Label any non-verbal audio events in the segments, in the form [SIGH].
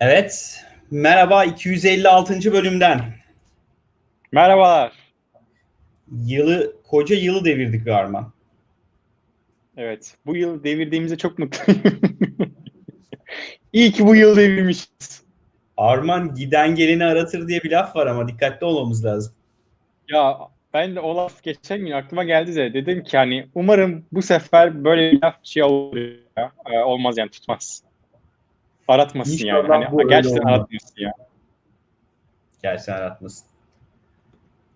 Evet. Merhaba 256. bölümden. Merhabalar. Yılı koca yılı devirdik be Arman. Evet. Bu yıl devirdiğimize çok mutluyum. [LAUGHS] İyi ki bu yıl devirmişiz. Arman giden geleni aratır diye bir laf var ama dikkatli olmamız lazım. Ya ben de o laf geçen gün aklıma geldi de dedim ki hani umarım bu sefer böyle bir laf şey olur ya. Ee, olmaz yani tutmaz. Aratmasın İnşallah yani. Hani gerçekten olmaz. aratmasın ya. Gerçekten aratmasın.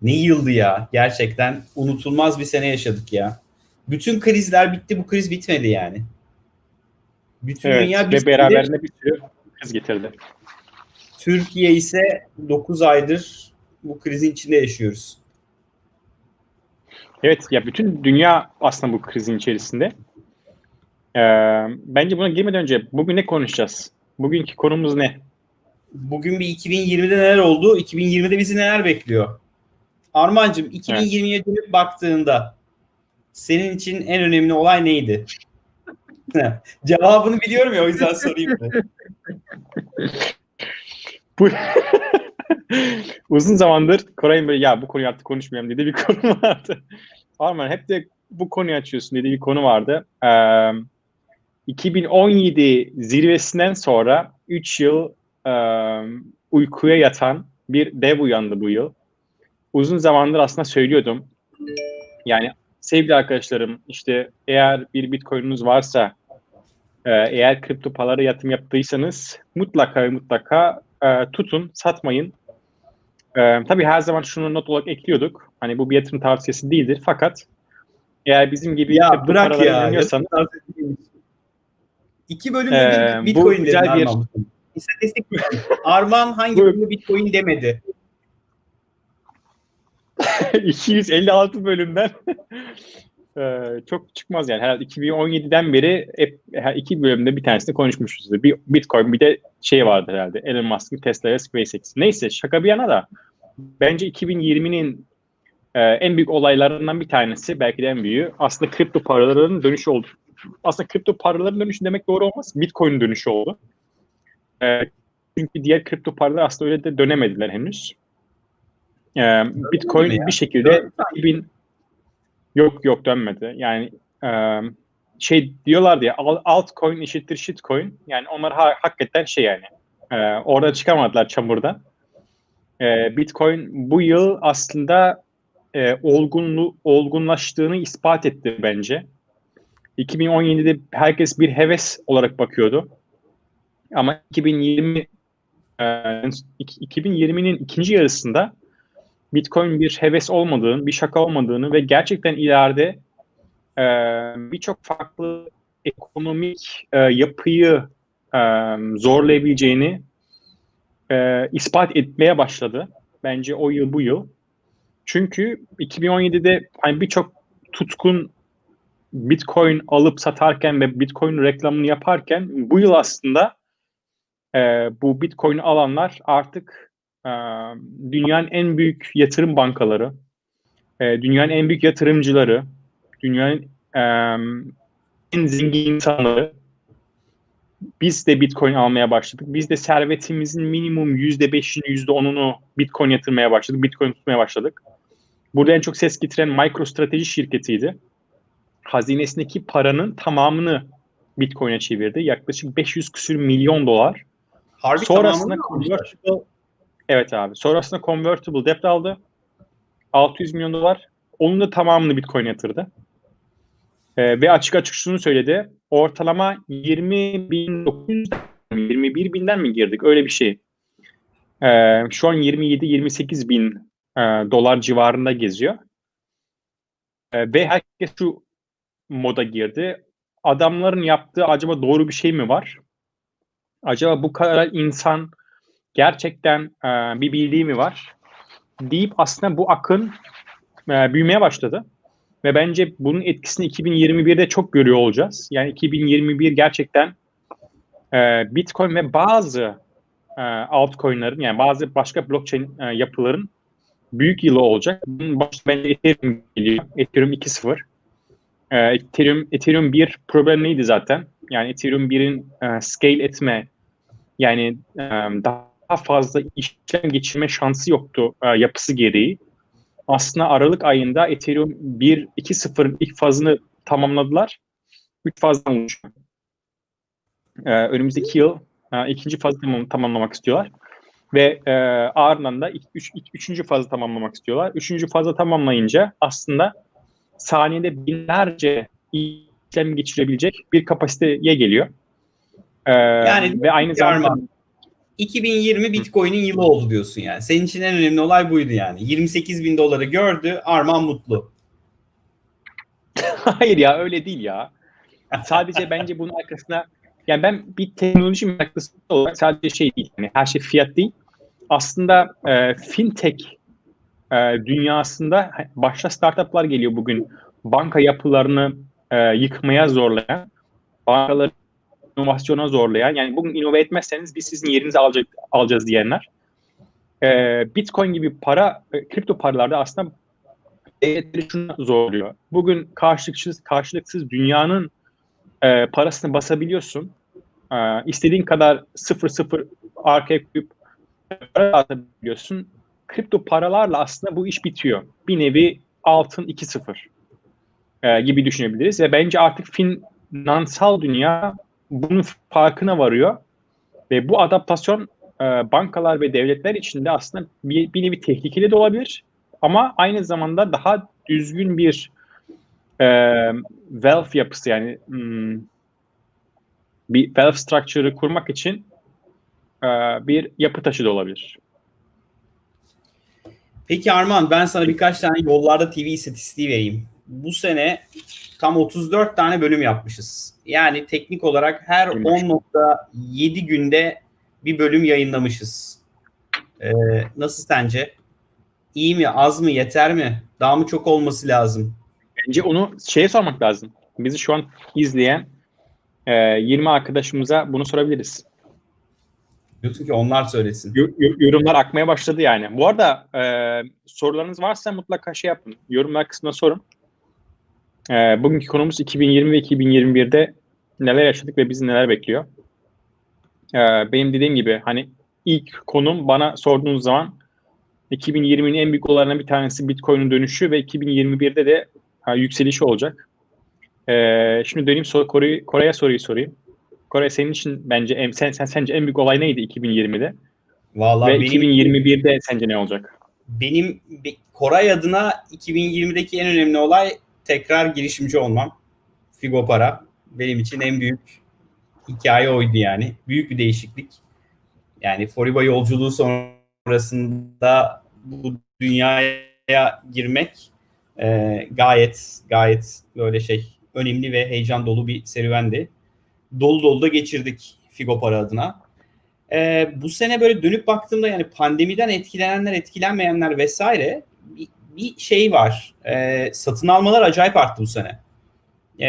Ne yıldı ya. Gerçekten unutulmaz bir sene yaşadık ya. Bütün krizler bitti. Bu kriz bitmedi yani. Bütün Evet. dünya Ve beraberinde bir sürü kız getirdi. Türkiye ise 9 aydır bu krizin içinde yaşıyoruz. Evet ya bütün dünya aslında bu krizin içerisinde. Ee, bence buna girmeden önce bugün ne konuşacağız? Bugünkü konumuz ne? Bugün bir 2020'de neler oldu? 2020'de bizi neler bekliyor? Armancığım 2020'ye dönüp baktığında senin için en önemli olay neydi? [LAUGHS] Cevabını biliyorum ya o yüzden sorayım. [LAUGHS] Bu [LAUGHS] uzun zamandır Koray'ın böyle ya bu konuyu artık konuşmayalım dediği bir konu vardı. Arman hep de bu konuyu açıyorsun dediği bir konu vardı. Ee, 2017 zirvesinden sonra 3 yıl e, uykuya yatan bir dev uyandı bu yıl. Uzun zamandır aslında söylüyordum. Yani sevgili arkadaşlarım işte eğer bir bitcoin'unuz varsa e, eğer kripto paralara yatırım yaptıysanız mutlaka mutlaka e, tutun, satmayın. E, tabii her zaman şunu not olarak ekliyorduk. Hani bu bir yatırım tavsiyesi değildir. Fakat eğer bizim gibi ya bırak ya. inanıyorsanız İki bölümde Ee, bir bu Bitcoin dedin güzel bir-. İstatistik Arman hangi Bu- bölümde Bitcoin demedi? [LAUGHS] 256 bölümden [LAUGHS] e, çok çıkmaz yani. Herhalde 2017'den beri hep her iki bölümde bir tanesini konuşmuşuzdur. Bir Bitcoin bir de şey vardı herhalde. Elon Musk'ın Tesla ve SpaceX. Neyse şaka bir yana da bence 2020'nin e, en büyük olaylarından bir tanesi belki de en büyüğü aslında kripto paraların dönüşü oldu. Aslında kripto paraların dönüşü demek doğru olmaz. Bitcoin'in dönüşü oldu. E, çünkü diğer kripto paralar aslında öyle de dönemediler henüz. E, Bitcoin bir şekilde 2000 yok yok dönmedi. Yani e, şey diyorlardı ya al- altcoin eşittir shitcoin. Yani onlar ha- hakikaten şey yani. E, orada çıkamadılar çamurda. E, Bitcoin bu yıl aslında e, olgunlu olgunlaştığını ispat etti bence. 2017'de herkes bir heves olarak bakıyordu. Ama 2020 e, 2020'nin ikinci yarısında Bitcoin bir heves olmadığını, bir şaka olmadığını ve gerçekten ileride e, birçok farklı ekonomik e, yapıyı e, zorlayabileceğini e, ispat etmeye başladı. Bence o yıl bu yıl. Çünkü 2017'de hani birçok tutkun Bitcoin alıp satarken ve Bitcoin reklamını yaparken bu yıl aslında e, bu Bitcoin alanlar artık e, dünyanın en büyük yatırım bankaları, e, dünyanın en büyük yatırımcıları, dünyanın e, en zengin insanları biz de Bitcoin almaya başladık. Biz de servetimizin minimum %5'ini, %10'unu Bitcoin yatırmaya başladık. Bitcoin tutmaya başladık. Burada en çok ses getiren MicroStrateji şirketiydi. Hazinesindeki paranın tamamını Bitcoin'e çevirdi. Yaklaşık 500 küsür milyon dolar. Harbi Sonrasında convertible evet abi. Sonrasında convertible debt aldı. 600 milyon dolar. Onun da tamamını Bitcoin yatırdı. Ee, ve açık açık şunu söyledi. Ortalama 20 bin 900 21 binden mi girdik? Öyle bir şey. Ee, şu an 27-28 bin e, dolar civarında geziyor. Ee, ve herkes şu moda girdi. Adamların yaptığı acaba doğru bir şey mi var? Acaba bu kadar insan gerçekten e, bir bildiği mi var? Deyip aslında bu akın e, büyümeye başladı. Ve bence bunun etkisini 2021'de çok görüyor olacağız. Yani 2021 gerçekten e, Bitcoin ve bazı e, altcoin'lerin yani bazı başka blockchain e, yapıların büyük yılı olacak. Bunun başta bence Ethereum geliyor. Ethereum 2.0. E, Ethereum, Ethereum 1 problem neydi zaten? Yani Ethereum 1'in e, scale etme Yani e, daha fazla işlem geçirme şansı yoktu e, yapısı gereği. Aslında Aralık ayında Ethereum 1.2.0 ilk fazını tamamladılar. 3 fazdan oluşuyor. E, önümüzdeki yıl e, ikinci fazı tamam, tamamlamak istiyorlar. Ve e, ardından da üç, üç, üçüncü fazı tamamlamak istiyorlar. Üçüncü fazı tamamlayınca aslında saniyede binlerce işlem geçirebilecek bir kapasiteye geliyor. Ee, Yani ve aynı zamanda Arman, 2020 Bitcoin'in yılı oldu diyorsun yani. Senin için en önemli olay buydu yani. 28 bin doları gördü, Arman mutlu. [LAUGHS] hayır ya öyle değil ya. Sadece bence bunun arkasına yani ben bir teknoloji meraklısı olarak sadece şey değil. Yani her şey fiyat değil. Aslında e, fintech e, dünyasında başta startuplar geliyor bugün. Banka yapılarını e, yıkmaya zorlayan, bankaları inovasyona zorlayan, yani bugün inove etmezseniz biz sizin yerinizi alacak, alacağız diyenler. E, Bitcoin gibi para, e, kripto paralarda aslında devletleri şunu zorluyor. Bugün karşılıksız, karşılıksız dünyanın e, parasını basabiliyorsun. E, istediğin kadar sıfır sıfır arkaya koyup para atabiliyorsun. Kripto paralarla aslında bu iş bitiyor. Bir nevi altın 2-0 e, gibi düşünebiliriz. Ve bence artık finansal dünya bunun farkına varıyor. Ve bu adaptasyon e, bankalar ve devletler için de aslında bir, bir nevi tehlikeli de olabilir. Ama aynı zamanda daha düzgün bir e, wealth yapısı yani hmm, bir wealth structure'ı kurmak için e, bir yapı taşı da olabilir. Peki Arman ben sana birkaç tane yollarda TV istatistiği vereyim. Bu sene tam 34 tane bölüm yapmışız. Yani teknik olarak her 10.7 günde bir bölüm yayınlamışız. Ee, nasıl sence? İyi mi, az mı, yeter mi? Daha mı çok olması lazım? Bence onu şeye sormak lazım. Bizi şu an izleyen e, 20 arkadaşımıza bunu sorabiliriz. Diyorsun ki onlar söylesin. Yorumlar akmaya başladı yani. Bu arada e, sorularınız varsa mutlaka şey yapın. Yorumlar kısmına sorun. E, bugünkü konumuz 2020 ve 2021'de neler yaşadık ve bizi neler bekliyor. E, benim dediğim gibi hani ilk konum bana sorduğunuz zaman 2020'nin en büyük olaylarından bir tanesi Bitcoin'in dönüşü ve 2021'de de ha, yükselişi olacak. E, şimdi döneyim sor, Kore'ye Kore soruyu sorayım. Kore senin için bence en, sen, sen sence en büyük olay neydi 2020'de? Vallahi Ve benim, 2021'de sence ne olacak? Benim Koray adına 2020'deki en önemli olay tekrar girişimci olmam. Figo para. Benim için en büyük hikaye oydu yani. Büyük bir değişiklik. Yani Foriba yolculuğu sonrasında bu dünyaya girmek e, gayet gayet böyle şey önemli ve heyecan dolu bir serüvendi. Dolu dolu da geçirdik Figo para adına. Ee, bu sene böyle dönüp baktığımda yani pandemiden etkilenenler, etkilenmeyenler vesaire bir, bir şey var. Ee, satın almalar acayip arttı bu sene. Ee,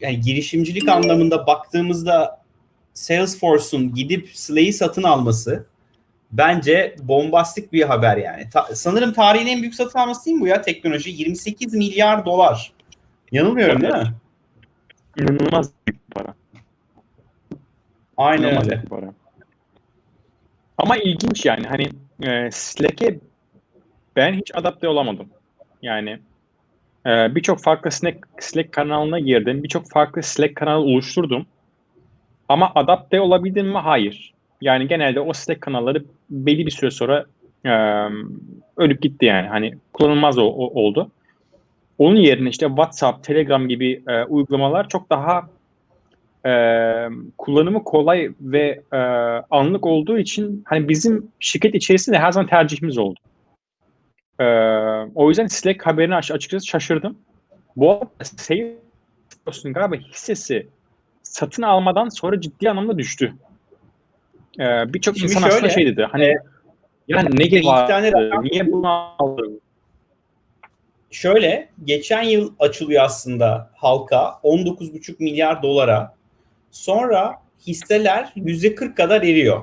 yani girişimcilik anlamında baktığımızda Salesforce'un gidip Slay'i satın alması bence bombastik bir haber yani. Ta- sanırım tarihin en büyük satın alması değil mi bu ya teknoloji? 28 milyar dolar. Yanılmıyorum değil mi? İnanılmaz. Aynen öyle. para. Ama ilginç yani hani e, Slack'e ben hiç adapte olamadım. Yani e, birçok farklı Slack, Slack kanalına girdim. Birçok farklı Slack kanalı oluşturdum. Ama adapte olabildim mi? Hayır. Yani genelde o Slack kanalları belli bir süre sonra e, ölüp gitti yani. Hani kullanılmaz o, o, oldu. Onun yerine işte WhatsApp, Telegram gibi e, uygulamalar çok daha e, kullanımı kolay ve e, anlık olduğu için hani bizim şirket içerisinde her zaman tercihimiz oldu. E, o yüzden Slack haberini aç- açıkçası şaşırdım. Bu arada Salesforce'un galiba hissesi satın almadan sonra ciddi anlamda düştü. E, Birçok insan aslında şöyle, şey dedi. Hani e, yani ne gerek iki var? tane rakam- Niye bunu aldın? Şöyle geçen yıl açılıyor aslında halka 19,5 milyar dolara. Sonra hisseler %40 kadar eriyor.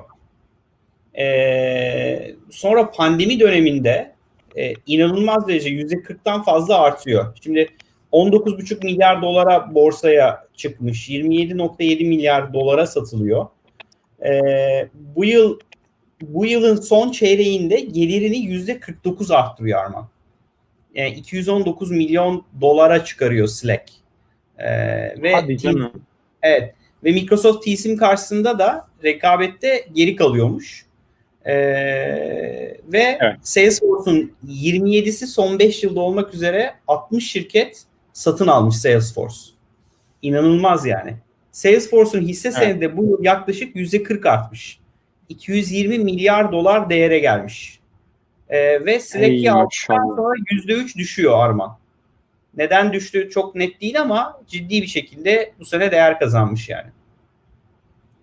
Ee, sonra pandemi döneminde e, inanılmaz derece %40'tan fazla artıyor. Şimdi 19,5 milyar dolara borsaya çıkmış. 27,7 milyar dolara satılıyor. Ee, bu yıl bu yılın son çeyreğinde gelirini yüzde 49 arttırıyor Arman. Yani 219 milyon dolara çıkarıyor Slack. Ee, ve Hadi canım. Evet. Ve Microsoft Teams'in karşısında da rekabette geri kalıyormuş. Ee, ve Evet. Salesforce'un 27'si son 5 yılda olmak üzere 60 şirket satın almış Salesforce. İnanılmaz yani. Salesforce'un hisse Evet. senedi bu yıl yaklaşık %40 artmış. 220 milyar dolar değere gelmiş. Ee, ve Slack'i aldıktan sonra %3 düşüyor Arman. Neden düştü çok net değil ama ciddi bir şekilde bu sene değer kazanmış yani.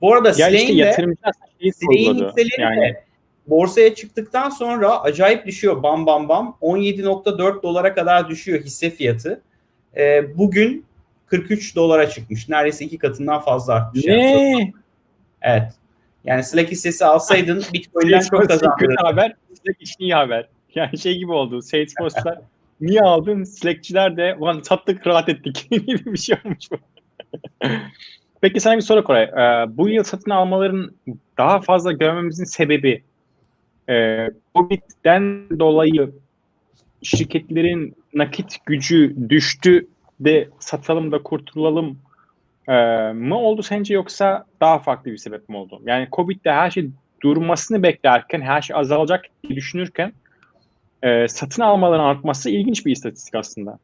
Bu arada Ya işte de sorguladı. hisseleri Yani de borsaya çıktıktan sonra acayip düşüyor bam bam bam. 17.4 dolara kadar düşüyor hisse fiyatı. Ee, bugün 43 dolara çıkmış. Neredeyse iki katından fazla artmış. yani. ne? Evet. Yani Slack hissesi alsaydın [LAUGHS] Bitcoin'den çok kötü kazandırırdın. haber, Slack için iyi haber. Yani şey gibi oldu. Salesforce'lar [LAUGHS] niye aldın? Slack'çiler de ulan sattık rahat ettik [LAUGHS] gibi bir şey olmuş bu. Peki sana bir soru Koray. Ee, bu yıl satın almaların daha fazla görmemizin sebebi e, Covid'den dolayı şirketlerin nakit gücü düştü de satalım da kurtulalım e, mı oldu sence yoksa daha farklı bir sebep mi oldu? Yani Covid'de her şey durmasını beklerken, her şey azalacak diye düşünürken e, satın almaların artması ilginç bir istatistik aslında.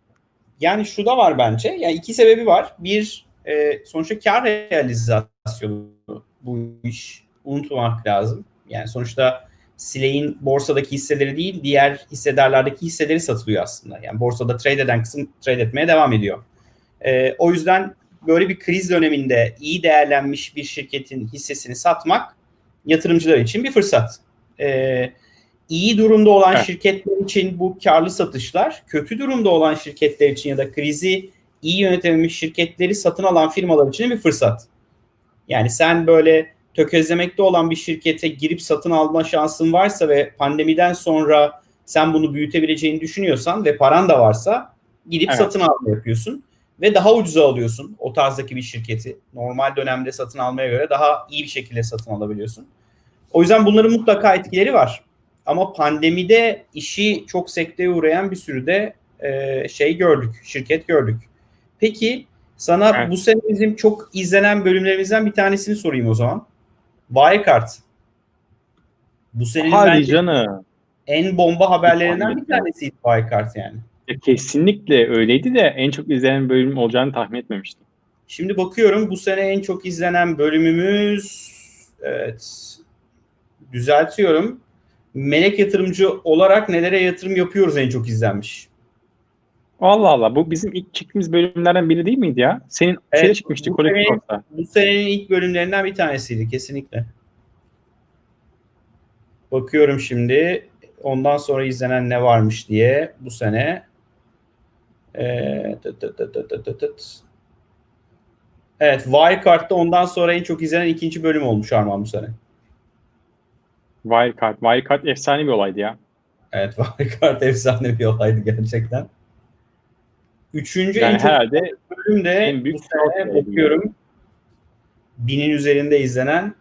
Yani şu da var bence. Yani iki sebebi var. Bir e, sonuçta kar realizasyonu bu iş. Unutmamak lazım. Yani sonuçta Slack'in borsadaki hisseleri değil, diğer hissedarlardaki hisseleri satılıyor aslında. Yani borsada trade eden kısım trade etmeye devam ediyor. E, o yüzden böyle bir kriz döneminde iyi değerlenmiş bir şirketin hissesini satmak yatırımcılar için bir fırsat. E, iyi durumda olan Evet. şirketler için bu karlı satışlar, kötü durumda olan şirketler için ya da krizi iyi yönetememiş şirketleri satın alan firmalar için bir fırsat. Yani sen böyle tökezlemekte olan bir şirkete girip satın alma şansın varsa ve pandemiden sonra sen bunu büyütebileceğini düşünüyorsan ve paran da varsa gidip Evet. satın alma yapıyorsun ve daha ucuza alıyorsun o tarzdaki bir şirketi. Normal dönemde satın almaya göre daha iyi bir şekilde satın alabiliyorsun. O yüzden bunların mutlaka etkileri var. Ama pandemide işi çok sekteye uğrayan bir sürü de e, şey gördük, şirket gördük. Peki sana Evet. bu sene bizim çok izlenen bölümlerimizden bir tanesini sorayım o zaman. Wirecard. Bu senenin Hadi bence canım. en bomba haberlerinden Tahmin bir tanesiydi Wirecard yani. Ya kesinlikle öyleydi de en çok izlenen bölüm olacağını tahmin etmemiştim. Şimdi bakıyorum bu sene en çok izlenen bölümümüz evet düzeltiyorum. Melek yatırımcı olarak nelere yatırım yapıyoruz en çok izlenmiş. Allah Allah bu bizim ilk çektiğimiz bölümlerden biri değil miydi ya? Senin Evet, şeyde çıkmıştı orta. Bu senenin ilk bölümlerinden bir tanesiydi kesinlikle. Bakıyorum şimdi ondan sonra izlenen ne varmış diye bu sene. Ee, tıt tıt tıt tıt tıt tıt. Evet Wirecard'da ondan sonra en çok izlenen ikinci bölüm olmuş Arman bu sene. Wirecard. Wirecard efsane bir olaydı ya. Evet [LAUGHS] Wirecard efsane bir olaydı gerçekten. Üçüncü Yani en çok herhalde bölüm de en büyük bu sene bakıyorum binin üzerinde izlenen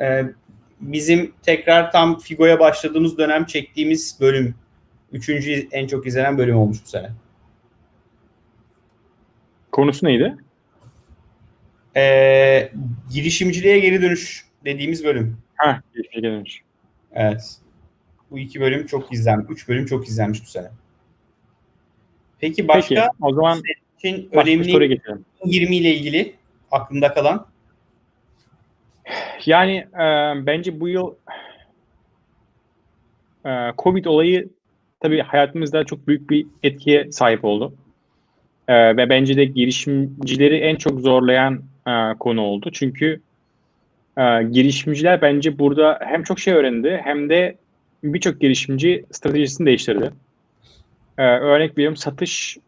e, bizim tekrar tam Figo'ya başladığımız dönem çektiğimiz bölüm üçüncü en çok izlenen bölüm olmuş bu sene. konusu neydi? E, girişimciliğe geri dönüş dediğimiz bölüm. Ha, geçmişe gelmiş. Evet. Bu iki bölüm çok izlenmiş. Üç bölüm çok izlenmiş bu sene. Peki başka Peki o zaman için başka önemli soruya geçelim. 20 ile ilgili aklında kalan? Yani e, bence bu yıl e, Covid olayı tabii hayatımızda çok büyük bir etkiye sahip oldu. E, ve bence de girişimcileri en çok zorlayan e, konu oldu. Çünkü e, girişimciler bence burada hem çok şey öğrendi hem de birçok girişimci stratejisini değiştirdi. E, örnek veriyorum satış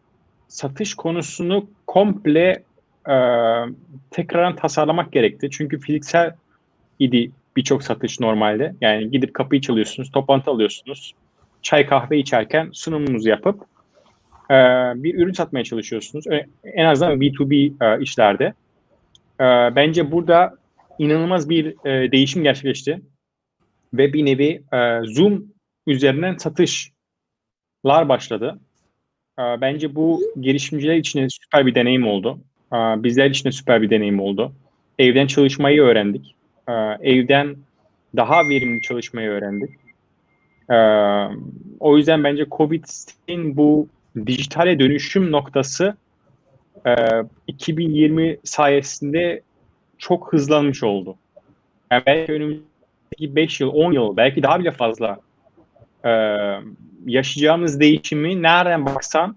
satış konusunu komple e, tekrardan tasarlamak gerekti. Çünkü fiziksel idi birçok satış normalde. Yani gidip kapıyı çalıyorsunuz, toplantı alıyorsunuz. Çay kahve içerken sunumunuzu yapıp e, bir ürün satmaya çalışıyorsunuz. En azından B2B e, işlerde. E, bence burada inanılmaz bir e, değişim gerçekleşti. Ve bir nevi e, Zoom üzerinden satışlar başladı. E, bence bu girişimciler için süper bir deneyim oldu. E, bizler için de süper bir deneyim oldu. Evden çalışmayı öğrendik. E, evden daha verimli çalışmayı öğrendik. E, o yüzden bence Covid'in bu dijitale dönüşüm noktası e, 2020 sayesinde çok hızlanmış oldu. Yani belki önümüzdeki 5 yıl, 10 yıl, belki daha bile fazla e, yaşayacağımız değişimi nereden baksan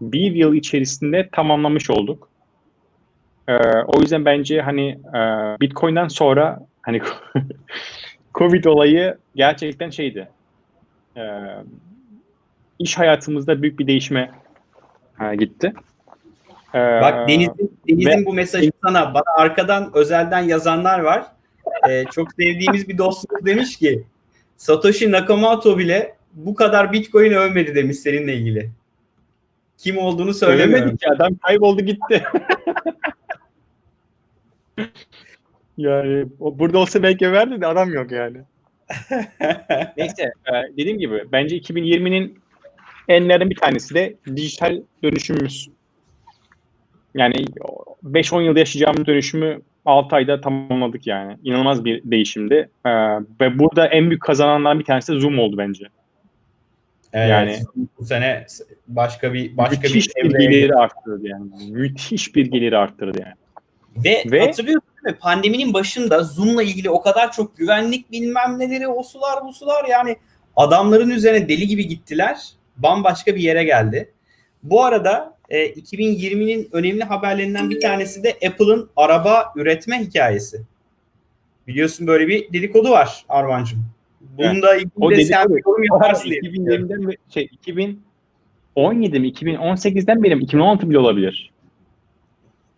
bir yıl içerisinde tamamlamış olduk. E, o yüzden bence hani e, Bitcoin'den sonra hani [LAUGHS] Covid olayı gerçekten şeydi. E, iş hayatımızda büyük bir değişime e, gitti. E, Bak Deniz'in, Deniz'in ve- bu mesajı sana bana arkadan özelden yazanlar var. Ee, çok sevdiğimiz bir dostumuz demiş ki Satoshi Nakamoto bile bu kadar Bitcoin övmedi demiş seninle ilgili. Kim olduğunu. Söylemedik ki adam kayboldu gitti. [LAUGHS] yani o burada olsa belki verdi de adam yok yani. [LAUGHS] Neyse e, dediğim gibi bence 2020'nin enlerden bir tanesi de dijital dönüşümümüz. Yani 5-10 yılda yaşayacağımız dönüşümü 6 ayda tamamladık yani. İnanılmaz bir değişimdi. E, ve burada en büyük kazananlardan bir tanesi de Zoom oldu bence. Evet, Yani- bu sene başka bir başka Müthiş bir bir geliri arttırdı yani. Müthiş bir geliri arttırdı yani. Ve, Ve- hatırlıyorsun değil mi? Pandeminin başında Zoom'la ilgili o kadar çok güvenlik bilmem neleri, o sular bu sular yani adamların üzerine deli gibi gittiler. Bambaşka bir yere geldi. Bu arada e, 2020'nin önemli haberlerinden bir tanesi de Apple'ın araba üretme hikayesi. Biliyorsun böyle bir dedikodu var Armancığım. Bunun da ilgili O de sen yorum yaparsın diye düşünüyorum. 2020'den mi şey 2017 mi 2018'den beri mi 2016 bile olabilir.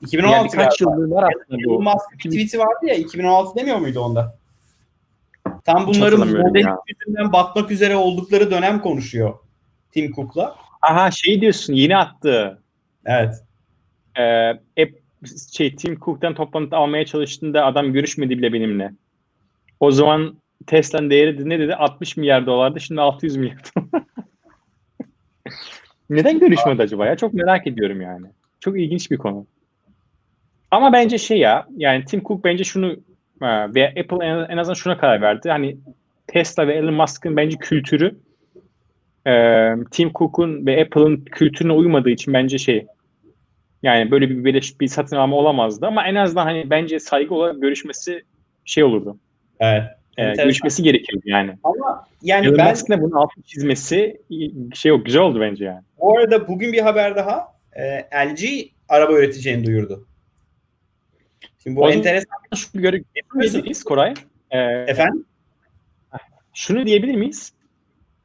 2016 yani galiba. yıldır var aslında bu. Musk'ın bir tweet'i vardı ya 2016 demiyor muydu onda? Tam bunların model yüzünden batmak üzere oldukları dönem konuşuyor Tim Cook'la. Aha şey diyorsun yeni attı. Evet. Ee, şey Tim Cook'tan toplantı almaya çalıştığında adam görüşmedi bile benimle. O zaman Tesla'nın değeri ne dedi? 60 milyar dolardı. Şimdi 600 milyar dolar. [LAUGHS] Neden görüşmedi acaba ya? Çok merak ediyorum yani. Çok ilginç bir konu. Ama bence şey ya yani Tim Cook bence şunu e, ve Apple en, azından şuna karar verdi. Hani Tesla ve Elon Musk'ın bence kültürü e, Tim Cook'un ve Apple'ın kültürüne uymadığı için bence şey yani böyle bir bir, bir satın alma olamazdı ama en azından hani bence saygı olarak görüşmesi şey olurdu. Evet. E, Enteresan. görüşmesi gerekiyordu yani. Ama yani Elon ben Musk'ın bunu altını çizmesi şey yok güzel oldu bence yani. bu arada bugün bir haber daha e, LG araba üreteceğini duyurdu. Şimdi bu O enteresan. Şunu görebilir miyiz Koray? E, Efendim? şunu diyebilir miyiz?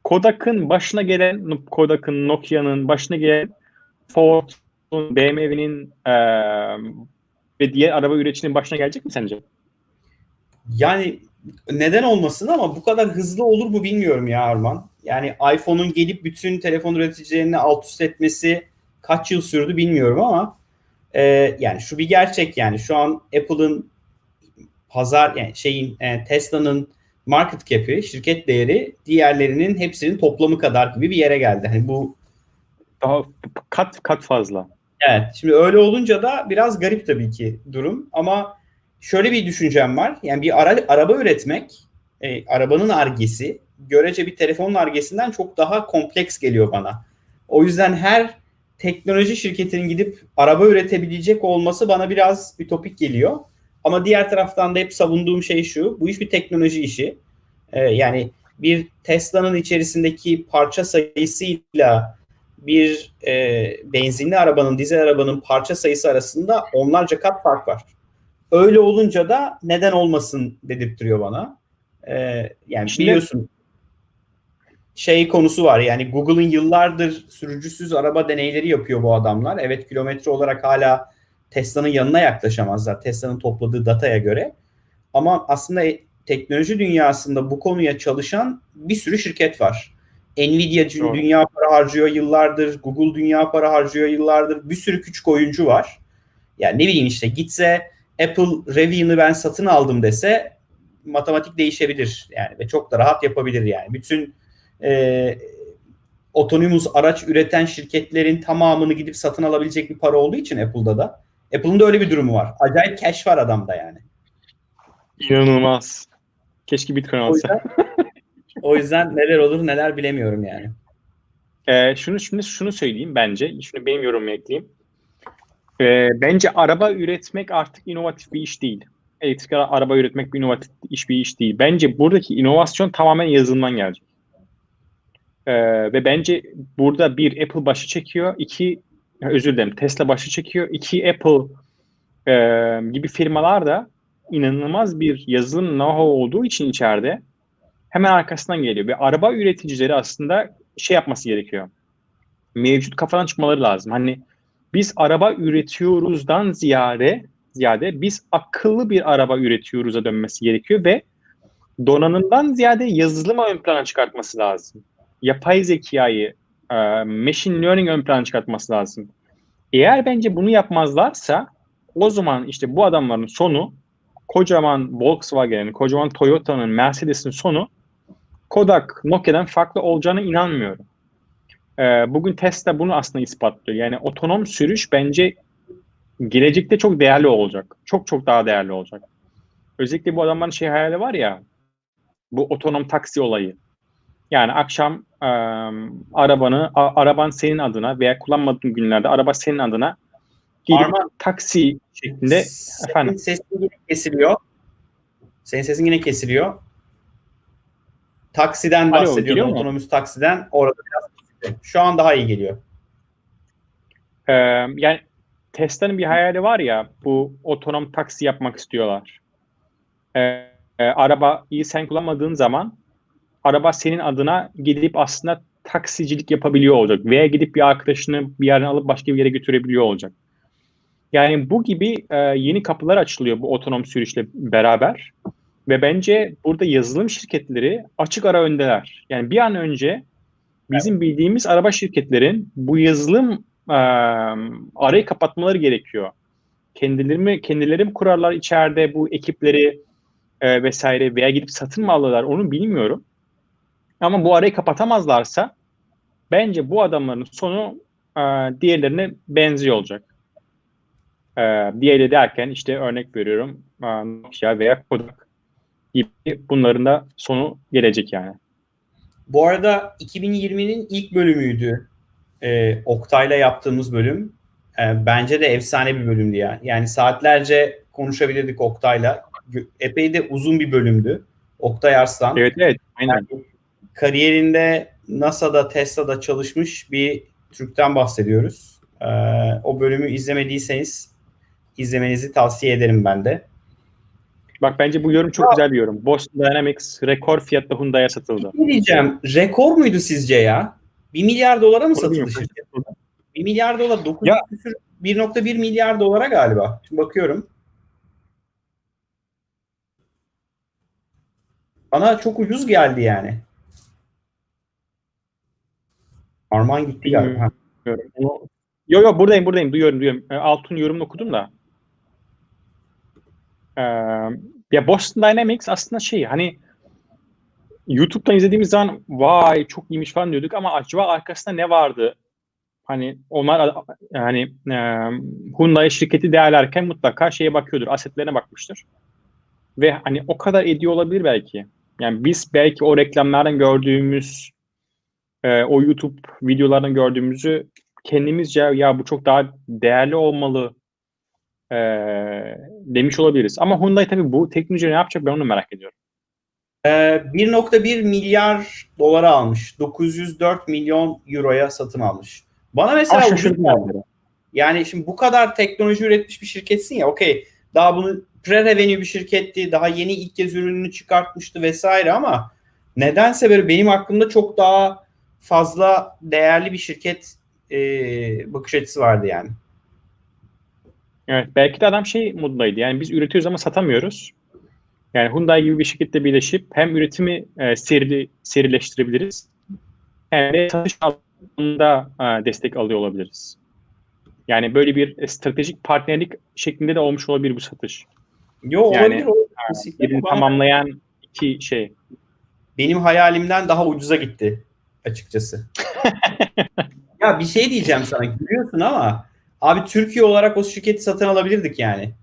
Kodak'ın başına gelen Kodak'ın, Nokia'nın başına gelen Ford'un, BMW'nin e, ve diğer araba üreticinin başına gelecek mi sence? Yani neden olmasın ama bu kadar hızlı olur mu bilmiyorum ya Arman. Yani iPhone'un gelip bütün telefon üreticilerini alt üst etmesi kaç yıl sürdü bilmiyorum ama e, yani şu bir gerçek yani şu an Apple'ın pazar yani şeyin e, Tesla'nın market cap'i, şirket değeri diğerlerinin hepsinin toplamı kadar gibi bir yere geldi. Hani bu Daha kat kat fazla. Evet. Şimdi öyle olunca da biraz garip tabii ki durum ama şöyle bir düşüncem var. Yani bir ara, araba üretmek, e, arabanın argesi görece bir telefonun argesinden çok daha kompleks geliyor bana. O yüzden her teknoloji şirketinin gidip araba üretebilecek olması bana biraz ütopik geliyor. Ama diğer taraftan da hep savunduğum şey şu. Bu iş bir teknoloji işi. E, yani bir Tesla'nın içerisindeki parça sayısıyla bir e, benzinli arabanın, dizel arabanın parça sayısı arasında onlarca kat fark var. Öyle olunca da neden olmasın dedirtiyor bana. E, yani Şimdi- biliyorsun şey konusu var yani Google'ın yıllardır sürücüsüz araba deneyleri yapıyor bu adamlar. Evet kilometre olarak hala Tesla'nın yanına yaklaşamazlar Tesla'nın topladığı dataya göre. Ama aslında e- teknoloji dünyasında bu konuya çalışan bir sürü şirket var. Nvidia Doğru. dünya para harcıyor yıllardır, Google dünya para harcıyor yıllardır. Bir sürü küçük oyuncu var. Yani ne bileyim işte gitse Apple Rivian'ı ben satın aldım dese matematik değişebilir yani ve çok da rahat yapabilir yani. Bütün e, otonomus araç üreten şirketlerin tamamını gidip satın alabilecek bir para olduğu için Apple'da da. Apple'ın da öyle bir durumu var. Acayip cash var adamda yani. İnanılmaz. Keşke Bitcoin O alsa. yüzden, [LAUGHS] o yüzden neler olur neler bilemiyorum yani. Ee, şunu şimdi şunu söyleyeyim bence. Şunu benim yorumumu ekleyeyim. Ee, bence araba üretmek artık inovatif bir iş değil. Elektrikli ara- araba üretmek bir inovatif iş bir iş değil. Bence buradaki inovasyon tamamen yazılımdan gelecek. Ee, ve bence burada bir Apple başı çekiyor, iki özür dilerim Tesla başı çekiyor, iki Apple e, gibi firmalar da inanılmaz bir yazılım know-how olduğu için içeride hemen arkasından geliyor. Ve araba üreticileri aslında şey yapması gerekiyor. Mevcut kafadan çıkmaları lazım. Hani biz araba üretiyoruzdan ziyade ziyade biz akıllı bir araba üretiyoruz'a dönmesi gerekiyor ve donanımdan ziyade yazılıma ön plana çıkartması lazım. Yapay zekayı, e, machine learning ön plana çıkartması lazım. Eğer bence bunu yapmazlarsa o zaman işte bu adamların sonu kocaman Volkswagen'in, kocaman Toyota'nın, Mercedes'in sonu Kodak, Nokia'dan farklı olacağına inanmıyorum. Ee, bugün Tesla bunu aslında ispatlıyor. Yani otonom sürüş bence gelecekte çok değerli olacak. Çok çok daha değerli olacak. Özellikle bu adamların şey hayali var ya, bu otonom taksi olayı. Yani akşam e, arabanı, a- araban senin adına veya kullanmadığın günlerde araba senin adına gidip Arman- taksi şeklinde Senin efendim. sesin yine kesiliyor. Senin sesin yine kesiliyor. Taksiden Alo, mu? Otonomüs taksiden. Orada biraz. Şu an daha iyi geliyor. Ee, yani Tesla'nın bir hayali var ya bu otonom taksi yapmak istiyorlar. Ee, e, arabayı sen kullanmadığın zaman araba senin adına gidip aslında taksicilik yapabiliyor olacak veya gidip bir arkadaşını bir yerden alıp başka bir yere götürebiliyor olacak. Yani bu gibi e, yeni kapılar açılıyor bu otonom sürüşle beraber ve bence burada yazılım şirketleri açık ara öndeler. Yani bir an önce bizim bildiğimiz araba şirketlerin bu yazılım e, arayı kapatmaları gerekiyor. Kendileri mi, kendileri mi kurarlar içeride bu ekipleri e, vesaire veya gidip satın mı alırlar onu bilmiyorum. Ama bu arayı kapatamazlarsa bence bu adamların sonu e, diğerlerine benziyor olacak. E, diğeri derken işte örnek veriyorum Nokia veya Kodak gibi bunların da sonu gelecek yani. Bu arada 2020'nin ilk bölümüydü. Ee, Oktay'la yaptığımız bölüm. Ee, bence de efsane bir bölümdü ya. Yani saatlerce konuşabilirdik Oktay'la. Epey de uzun bir bölümdü. Oktay Arslan. Evet evet aynen. kariyerinde NASA'da, Tesla'da çalışmış bir Türk'ten bahsediyoruz. Ee, o bölümü izlemediyseniz izlemenizi tavsiye ederim ben de. Bak bence bu yorum çok güzel bir yorum. Boston Dynamics rekor fiyatla Hyundai'ye satıldı. Ne diyeceğim? Rekor muydu sizce ya? 1 milyar dolara mı satıldı şirket? 1 milyar dolar, 9 Ya- küsür, 1.1 milyar dolara galiba. Şimdi bakıyorum. Bana çok ucuz geldi yani. Arman gitti galiba. Ha. Bilmiyorum. Onu... Yo yo buradayım buradayım duyuyorum duyuyorum. E, Altun yorumunu okudum da. Ya Boston Dynamics aslında şey hani YouTube'dan izlediğimiz zaman vay çok iyiymiş falan diyorduk ama acaba arkasında ne vardı? Hani onlar yani e, Hyundai şirketi değerlerken mutlaka şeye bakıyordur, asetlerine bakmıştır. Ve hani o kadar ediyor olabilir belki. Yani biz belki o reklamlardan gördüğümüz e, o YouTube videolardan gördüğümüzü kendimizce ya bu çok daha değerli olmalı e, demiş olabiliriz. Ama Hyundai tabii bu teknoloji ne yapacak ben onu merak ediyorum. Ee, 1.1 milyar dolara almış. 904 milyon euroya satın almış. Bana mesela ucuz. Yani şimdi bu kadar teknoloji üretmiş bir şirketsin ya okey. Daha bunu pre-revenue bir şirketti. Daha yeni ilk kez ürününü çıkartmıştı vesaire ama nedense böyle benim aklımda çok daha fazla değerli bir şirket e, bakış açısı vardı yani. Evet, belki de adam şey modundaydı. Yani biz üretiyoruz ama satamıyoruz. Yani Hyundai gibi bir şirkette birleşip hem üretimi e, serili, serileştirebiliriz hem de satış anlamında e, destek alıyor olabiliriz. Yani böyle bir stratejik partnerlik şeklinde de olmuş olabilir bu satış. Yo Yani, olabilir. olabilir. Birini Bana- tamamlayan iki şey. benim hayalimden daha ucuza gitti açıkçası. [LAUGHS] ya bir şey diyeceğim sana gülüyorsun ama abi Türkiye olarak o şirketi satın alabilirdik yani.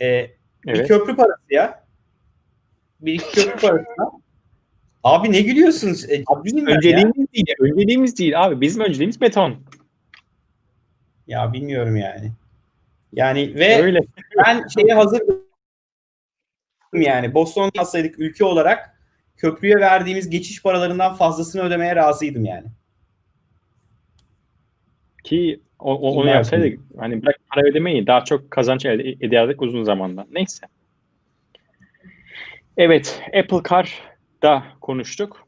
Ee, Bir Evet. köprü parası ya. Bir iki köprü parası. Abi ne gülüyorsunuz? E, ciddiyim ben ya. Önceliğimiz değil. Önceliğimiz değil abi. Bizim önceliğimiz beton. Ya bilmiyorum yani. Yani ve Öyle. ben şeye hazırdım yani. Boston alsaydık ülke olarak köprüye verdiğimiz geçiş paralarından fazlasını ödemeye razıydım yani. Ki o, o, onu yapsaydık hani bırak para ödemeyi daha çok kazanç elde ederdik uzun zamanda. Neyse. Evet. Apple Car'da konuştuk.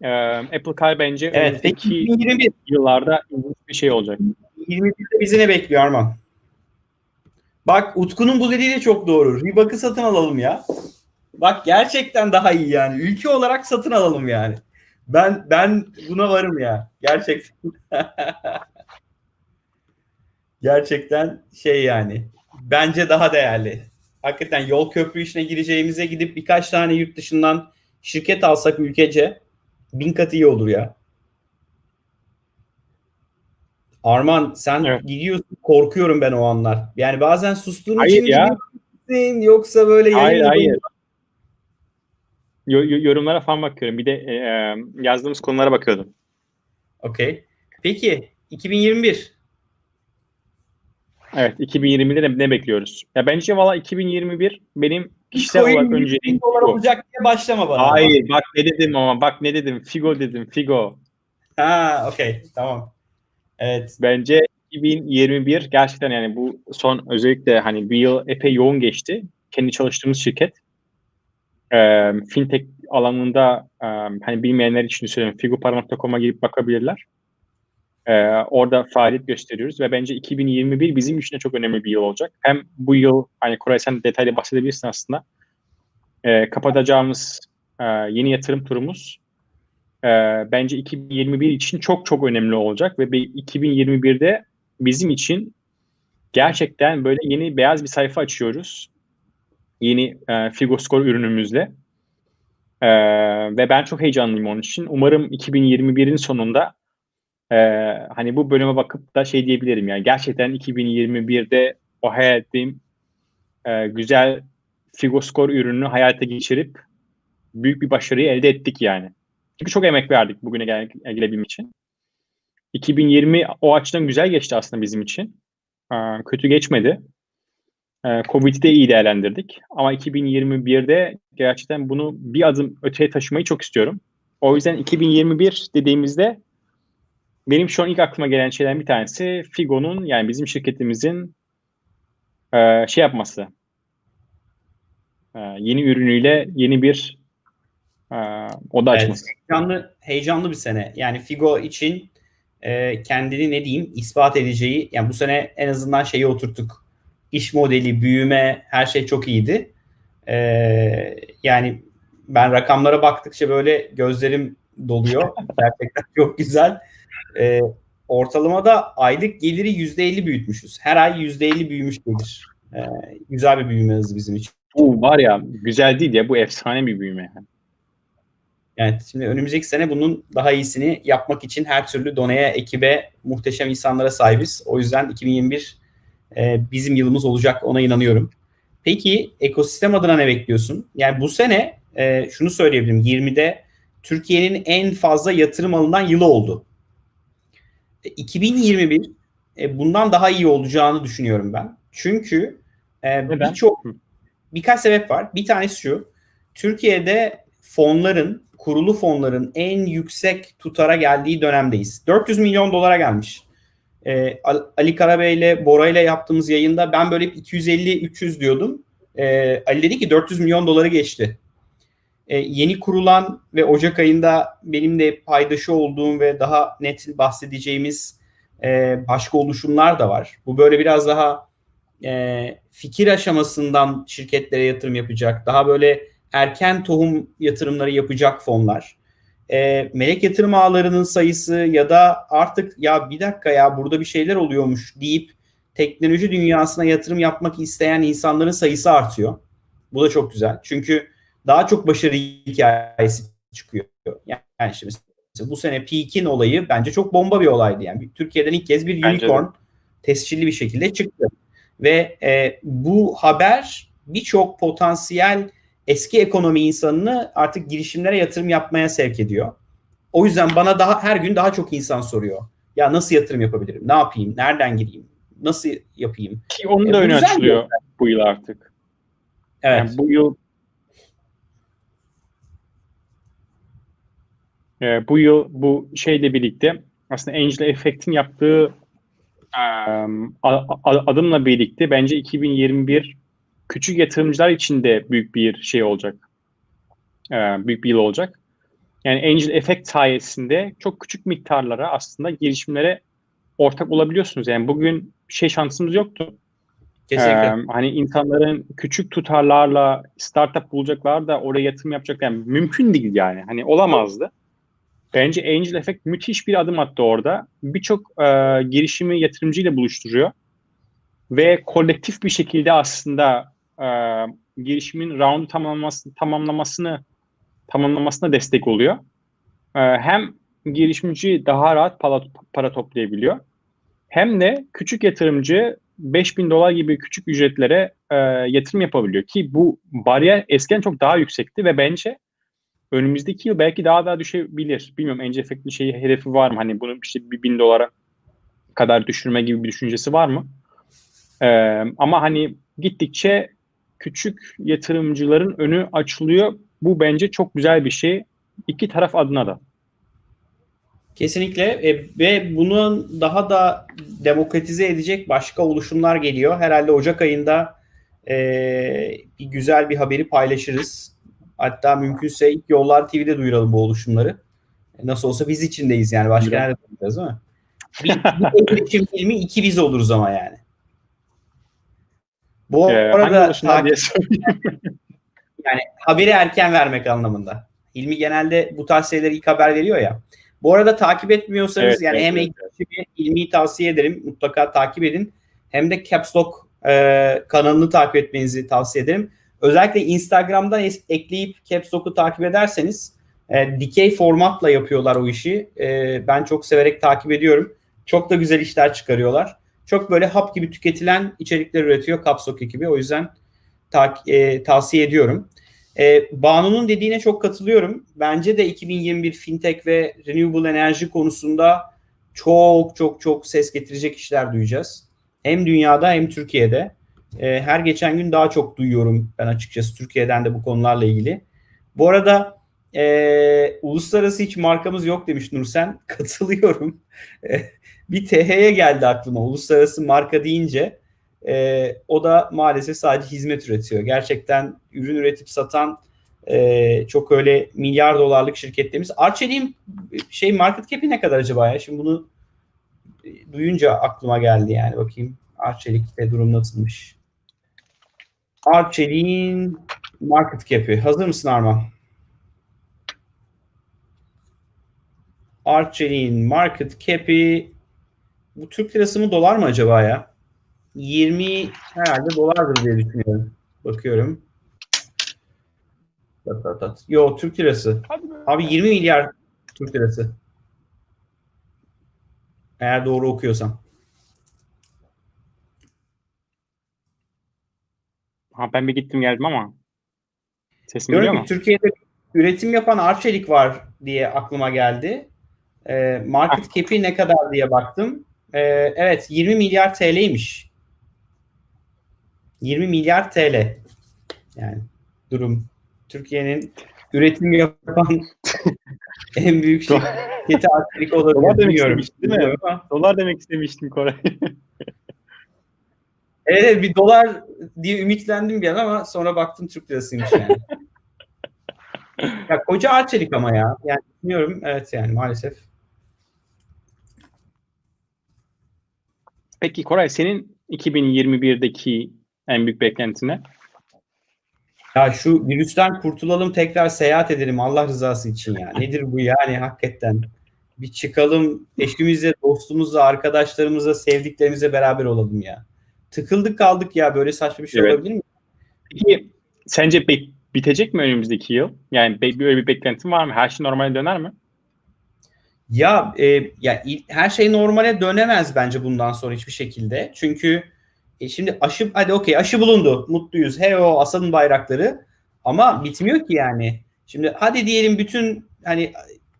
Ee, Apple Car bence Evet. Önümüzdeki 2021. yıllarda bir şey olacak. 21'de bizi ne bekliyor Arman? Bak Utku'nun bu dediği de çok doğru. Reebok'ı satın alalım ya. Bak gerçekten daha iyi yani. Ülke olarak satın alalım yani. Ben ben buna varım ya. Gerçekten. [LAUGHS] gerçekten şey yani. Bence daha değerli. Hakikaten yol köprü işine gireceğimize gidip birkaç tane yurt dışından şirket alsak ülkece bin kat iyi olur ya. Arman sen Evet. gidiyorsun korkuyorum ben o anlar. Yani bazen sustuğun Hayır için ya. gidiyorsun yoksa böyle Hayır, hayır. yorumlara falan bakıyorum. Bir de e, e, yazdığımız konulara bakıyordum. Okey. Peki 2021 Evet. 2020'de ne, ne bekliyoruz? Ya bence valla 2021 benim kişisel Bitcoin olarak 100 önceliğim dolar Figo. olacak diye başlama bana. Hayır bak ne dedim ama bak ne dedim. Figo dedim. Figo. Ha okey tamam. Evet. Bence 2021 gerçekten yani bu son özellikle hani bir yıl epey yoğun geçti. Kendi çalıştığımız şirket. Ee, fintech alanında e, hani bilmeyenler için söylüyorum. Figopara.com'a girip bakabilirler. Ee, orada faaliyet gösteriyoruz ve bence 2021 bizim için de çok önemli bir yıl olacak. Hem bu yıl hani Koray sen detaylı bahsedebilirsin aslında. Ee, kapatacağımız e, yeni yatırım turumuz e, bence 2021 için çok çok önemli olacak ve bir 2021'de bizim için gerçekten böyle yeni beyaz bir sayfa açıyoruz. Yeni e, Figoscore ürünümüzle. E, ve ben çok heyecanlıyım onun için. Umarım 2021'in sonunda e, hani bu bölüme bakıp da şey diyebilirim yani gerçekten 2021'de o hayal ettiğim e, güzel Figoscore ürününü hayata geçirip büyük bir başarıyı elde ettik yani. Çünkü çok emek verdik bugüne gel gelebilmek için. 2020 o açıdan güzel geçti aslında bizim için. Ee, kötü geçmedi. Ee, Covid'i de iyi değerlendirdik. Ama 2021'de gerçekten bunu bir adım öteye taşımayı çok istiyorum. O yüzden 2021 dediğimizde benim şu an ilk aklıma gelen şeylerden bir tanesi Figo'nun yani bizim şirketimizin e, şey yapması. E, yeni ürünüyle yeni bir e, oda Evet. açması. Heyecanlı, heyecanlı bir sene. Yani Figo için e, kendini ne diyeyim ispat edeceği yani bu sene en azından şeyi oturttuk. İş modeli, büyüme her şey çok iyiydi. E, yani ben rakamlara baktıkça böyle gözlerim doluyor. [LAUGHS] Gerçekten çok güzel. E, ortalamada aylık geliri %50 büyütmüşüz. Her ay %50 büyümüş gelir. E, güzel bir büyüme hızı bizim için. Bu var ya güzel değil ya bu efsane bir büyüme. Yani şimdi önümüzdeki sene bunun daha iyisini yapmak için her türlü doneye, ekibe, muhteşem insanlara sahibiz. O yüzden 2021 e, bizim yılımız olacak ona inanıyorum. Peki ekosistem adına ne bekliyorsun? Yani bu sene e, şunu söyleyebilirim. 20'de Türkiye'nin en fazla yatırım alınan yılı oldu. E, 2021 e, bundan daha iyi olacağını düşünüyorum ben. Çünkü e, birçok birkaç sebep var. Bir tanesi şu. Türkiye'de fonların, kurulu fonların en yüksek tutara geldiği dönemdeyiz. 400 milyon dolara gelmiş. Al- Ali Karabey ile Bora ile yaptığımız yayında ben böyle 250-300 diyordum. Ee, Ali dedi ki 400 milyon doları geçti. Ee, yeni kurulan ve Ocak ayında benim de paydaşı olduğum ve daha net bahsedeceğimiz e, başka oluşumlar da var. Bu böyle biraz daha e, fikir aşamasından şirketlere yatırım yapacak. Daha böyle erken tohum yatırımları yapacak fonlar. e, melek yatırım ağlarının sayısı ya da artık ya bir dakika ya burada bir şeyler oluyormuş deyip teknoloji dünyasına yatırım yapmak isteyen insanların sayısı artıyor. Bu da çok güzel. Çünkü daha çok başarı hikayesi çıkıyor. Yani işte mesela bu sene Peak'in olayı bence çok bomba bir olaydı. Yani Türkiye'den ilk kez bir Bence unicorn tescilli bir şekilde çıktı. Ve e, bu haber birçok potansiyel eski ekonomi insanını artık girişimlere yatırım yapmaya sevk ediyor. O yüzden bana daha her gün daha çok insan soruyor. Ya nasıl yatırım yapabilirim? Ne yapayım? Nereden gireyim? Nasıl yapayım? Ki onun E, da bu önü açılıyor bu yıl artık. Evet. Yani bu yıl e, bu yıl bu şeyle birlikte aslında Angel Effect'in yaptığı a- adımla birlikte bence 2021 küçük yatırımcılar için de büyük bir şey olacak. E, büyük bir yıl olacak. Yani Angel Effect sayesinde çok küçük miktarlara aslında girişimlere ortak olabiliyorsunuz. Yani bugün şey şansımız yoktu. Kesinlikle. Ee, hani insanların küçük tutarlarla startup bulacaklar da oraya yatırım yapacak yani mümkün değil yani. Hani olamazdı. Bence Angel Effect müthiş bir adım attı orada. Birçok e, girişimi yatırımcıyla buluşturuyor. Ve kolektif bir şekilde aslında e, girişimin roundu tamamlaması, tamamlamasını tamamlamasına destek oluyor. E, hem girişimci daha rahat para, para toplayabiliyor. Hem de küçük yatırımcı 5000 dolar gibi küçük ücretlere e, yatırım yapabiliyor ki bu bariyer eskiden çok daha yüksekti ve bence önümüzdeki yıl belki daha da düşebilir. Bilmiyorum Angel Effect'in şeyi hedefi var mı? Hani bunu işte bir bin dolara kadar düşürme gibi bir düşüncesi var mı? E, ama hani gittikçe küçük yatırımcıların önü açılıyor. Bu bence çok güzel bir şey. İki taraf adına da. Kesinlikle E, ve bunun daha da demokratize edecek başka oluşumlar geliyor. Herhalde Ocak ayında e, güzel bir haberi paylaşırız. Hatta mümkünse ilk Yollar TV'de duyuralım bu oluşumları. E, Nasıl olsa biz içindeyiz yani. Başka nerede duyuracağız değil mi? [LAUGHS] Bir, bir erişim filmi iki biz oluruz ama yani. Bu Ee, arada takip [LAUGHS] yani haberi erken vermek anlamında. Hilmi genelde bu tarz şeyleri ilk haber veriyor ya. Bu arada takip etmiyorsanız Evet, yani evet, hem evet, Hilmi'yi tavsiye ederim. Mutlaka takip edin. Hem de Caps Lock e, kanalını takip etmenizi tavsiye ederim. Özellikle Instagram'dan es- ekleyip Caps Lock'u takip ederseniz e, dikey formatla yapıyorlar o işi. E, ben çok severek takip ediyorum. Çok da güzel işler çıkarıyorlar. Çok böyle hap gibi tüketilen içerikler üretiyor Caps ekibi. O yüzden ta- e, tavsiye ediyorum. E, Banu'nun dediğine çok katılıyorum. Bence de 2021 fintech ve renewable enerji konusunda çok çok çok ses getirecek işler duyacağız. Hem dünyada hem Türkiye'de. E, her geçen gün daha çok duyuyorum ben açıkçası Türkiye'den de bu konularla ilgili. Bu arada e, uluslararası hiç markamız yok demiş Nursen. [LAUGHS] Katılıyorum. E, bir TH'ye geldi aklıma uluslararası marka deyince. E, o da maalesef sadece hizmet üretiyor. Gerçekten ürün üretip satan e, çok öyle milyar dolarlık şirketlerimiz. Arçelik'in şey market cap'i ne kadar acaba ya? Şimdi bunu e, duyunca aklıma geldi yani. Bakayım Arçelik'te durum nasılmış. Arçelik'in market cap'i. Hazır mısın Arman? Arçelik'in market cap'i bu Türk lirası mı dolar mı acaba ya? 20 herhalde dolardır diye düşünüyorum. Bakıyorum. Tat, tat, tat. Yo Türk lirası. Abi 20 milyar Türk lirası. Eğer doğru okuyorsam. Ha, ben bir gittim geldim ama sesim geliyor mu? ki Türkiye'de üretim yapan Arçelik var diye aklıma geldi. Ee, market cap'i ne kadar diye baktım. Ee, evet 20 milyar TL'ymiş. 20 milyar TL. Yani durum. Türkiye'nin üretim yapan [LAUGHS] en büyük şirketi Arçelik Dolar olabilir. demek istemiştin, değil mi? Dolar demek istemiştim Koray. [LAUGHS] Evet bir dolar diye ümitlendim bir an ama sonra baktım Türk lirasıymış yani. [LAUGHS] ya koca Arçelik ama ya. Yani bilmiyorum evet yani maalesef. Peki Koray senin 2021'deki en büyük beklentine? Ya şu virüsten kurtulalım tekrar seyahat edelim Allah rızası için ya. Nedir bu yani hakikaten? Bir çıkalım eşimizle, dostumuzla, arkadaşlarımızla, sevdiklerimizle beraber olalım ya. Tıkıldık kaldık ya böyle saçma bir şey Evet. olabilir mi? Peki sence bek- bitecek mi önümüzdeki yıl? Yani be- böyle bir beklentin var mı? Her şey normale döner mi? Ya e, ya her şey normale dönemez bence bundan sonra hiçbir şekilde. Çünkü e, şimdi aşı hadi okey aşı bulundu. Mutluyuz. Hey o asalın bayrakları. Ama bitmiyor ki yani. Şimdi hadi diyelim bütün hani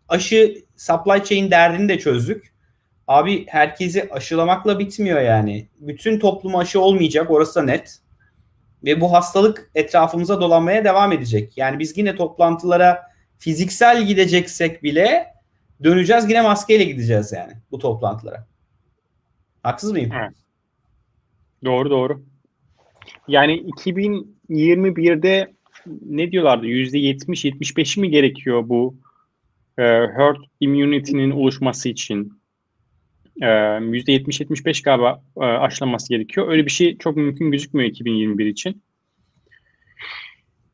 aşı supply chain derdini de çözdük. Abi herkesi aşılamakla bitmiyor yani. Bütün topluma aşı olmayacak orası da net. Ve bu hastalık etrafımıza dolanmaya devam edecek. Yani biz yine toplantılara fiziksel gideceksek bile döneceğiz yine maskeyle gideceğiz yani bu toplantılara. Haksız mıyım? Evet. Doğru doğru. Yani 2021'de ne diyorlardı? %70-75 mi gerekiyor bu e, herd immunity'nin oluşması için? E, %70-75 galiba e, aşılanması gerekiyor. Öyle bir şey çok mümkün gözükmüyor 2021 için.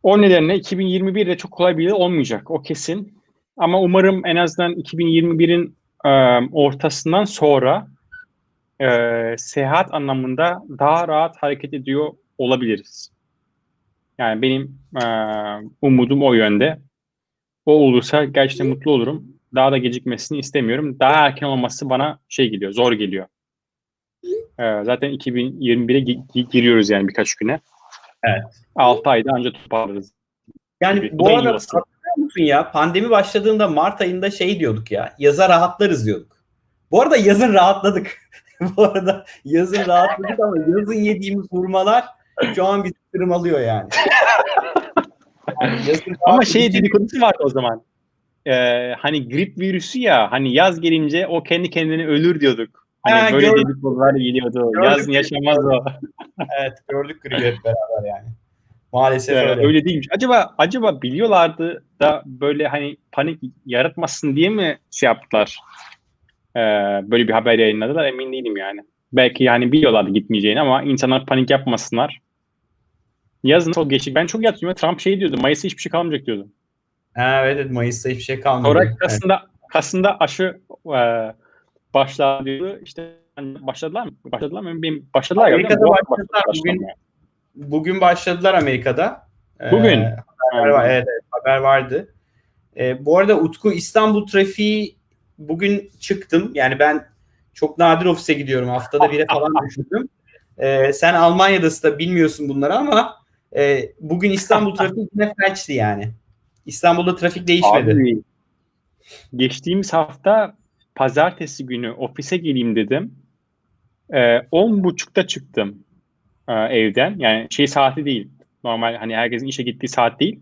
O nedenle 2021'de çok kolay bir yıl olmayacak. O kesin. Ama umarım en azından 2021'in e, ortasından sonra e, seyahat anlamında daha rahat hareket ediyor olabiliriz. Yani benim e, umudum o yönde. O olursa gerçekten mutlu olurum. Daha da gecikmesini istemiyorum. Daha erken olması bana şey geliyor, zor geliyor. E, zaten 2021'e gi- gi- giriyoruz yani birkaç güne. Evet. 6 ayda ancak toparlarız. Yani gibi. Bu arada hatırlıyor musun ya pandemi başladığında Mart ayında şey diyorduk ya yaza rahatlarız diyorduk. Bu arada yazın rahatladık. [LAUGHS] bu arada yazın rahatladık ama yazın yediğimiz hurmalar şu an bizi tırmalıyor yani. [LAUGHS] Yani yazın Ama şey dedikodusu vardı o zaman. Ee, hani grip virüsü ya hani yaz gelince o kendi kendine ölür diyorduk. Hani Ha, böyle gördüm. dedikodular geliyordu. Gördüm. Yazın yaşamaz o. Evet gördük gribi hep beraber yani. Maalesef Ee, öyle. öyle değilmiş. Acaba acaba biliyorlardı da böyle hani panik yaratmasın diye mi şey yaptılar? Ee, böyle bir haber yayınladılar emin değilim yani. Belki yani biliyorlardı gitmeyeceğini ama insanlar panik yapmasınlar. Yazın çok geçik. Ben çok hatırlıyorum. Trump şey diyordu. Mayıs'ta hiçbir şey kalmayacak diyordu. Ha, evet, Mayıs'ta hiçbir şey kalmadı. Sonra Evet. Kasım'da, Kasım'da aşı e, diyordu. İşte başladılar mı? Başladılar mı? Benim başladılar. Amerika'da arada başladılar. Bugün- Bugün başladılar Amerika'da. Ee, Bugün? haber var, evet, evet, haber vardı. Ee, bu arada Utku İstanbul trafiği bugün çıktım. Yani ben çok nadir ofise gidiyorum. Haftada bire falan [LAUGHS] düşürdüm. Ee, sen Almanya'dasın da bilmiyorsun bunları ama e, bugün İstanbul [LAUGHS] trafiği yine felçti yani. İstanbul'da trafik değişmedi. Abi, geçtiğimiz hafta pazartesi günü ofise geleyim dedim. Ee, on buçukta çıktım e, evden. Yani şey saati değil. Normal hani herkesin işe gittiği saat değil.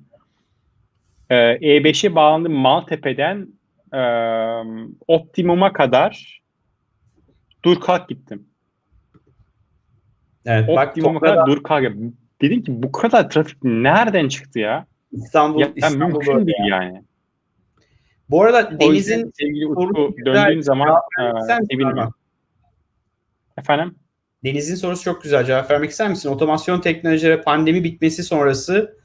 Ee, E5'e bağlandım Maltepe'den e, Optimum'a kadar dur kalk gittim. Evet, Optimum'a kadar dur kalk. Dedim ki bu kadar trafik nereden çıktı ya? İstanbul, Ya, İstanbul mümkün değil yani. Bu arada Deniz'in sevgili Utku döndüğün zaman e, sevinirim. Efendim? Deniz'in sorusu çok güzel. Cevap vermek ister misin? Otomasyon teknolojileri pandemi bitmesi sonrası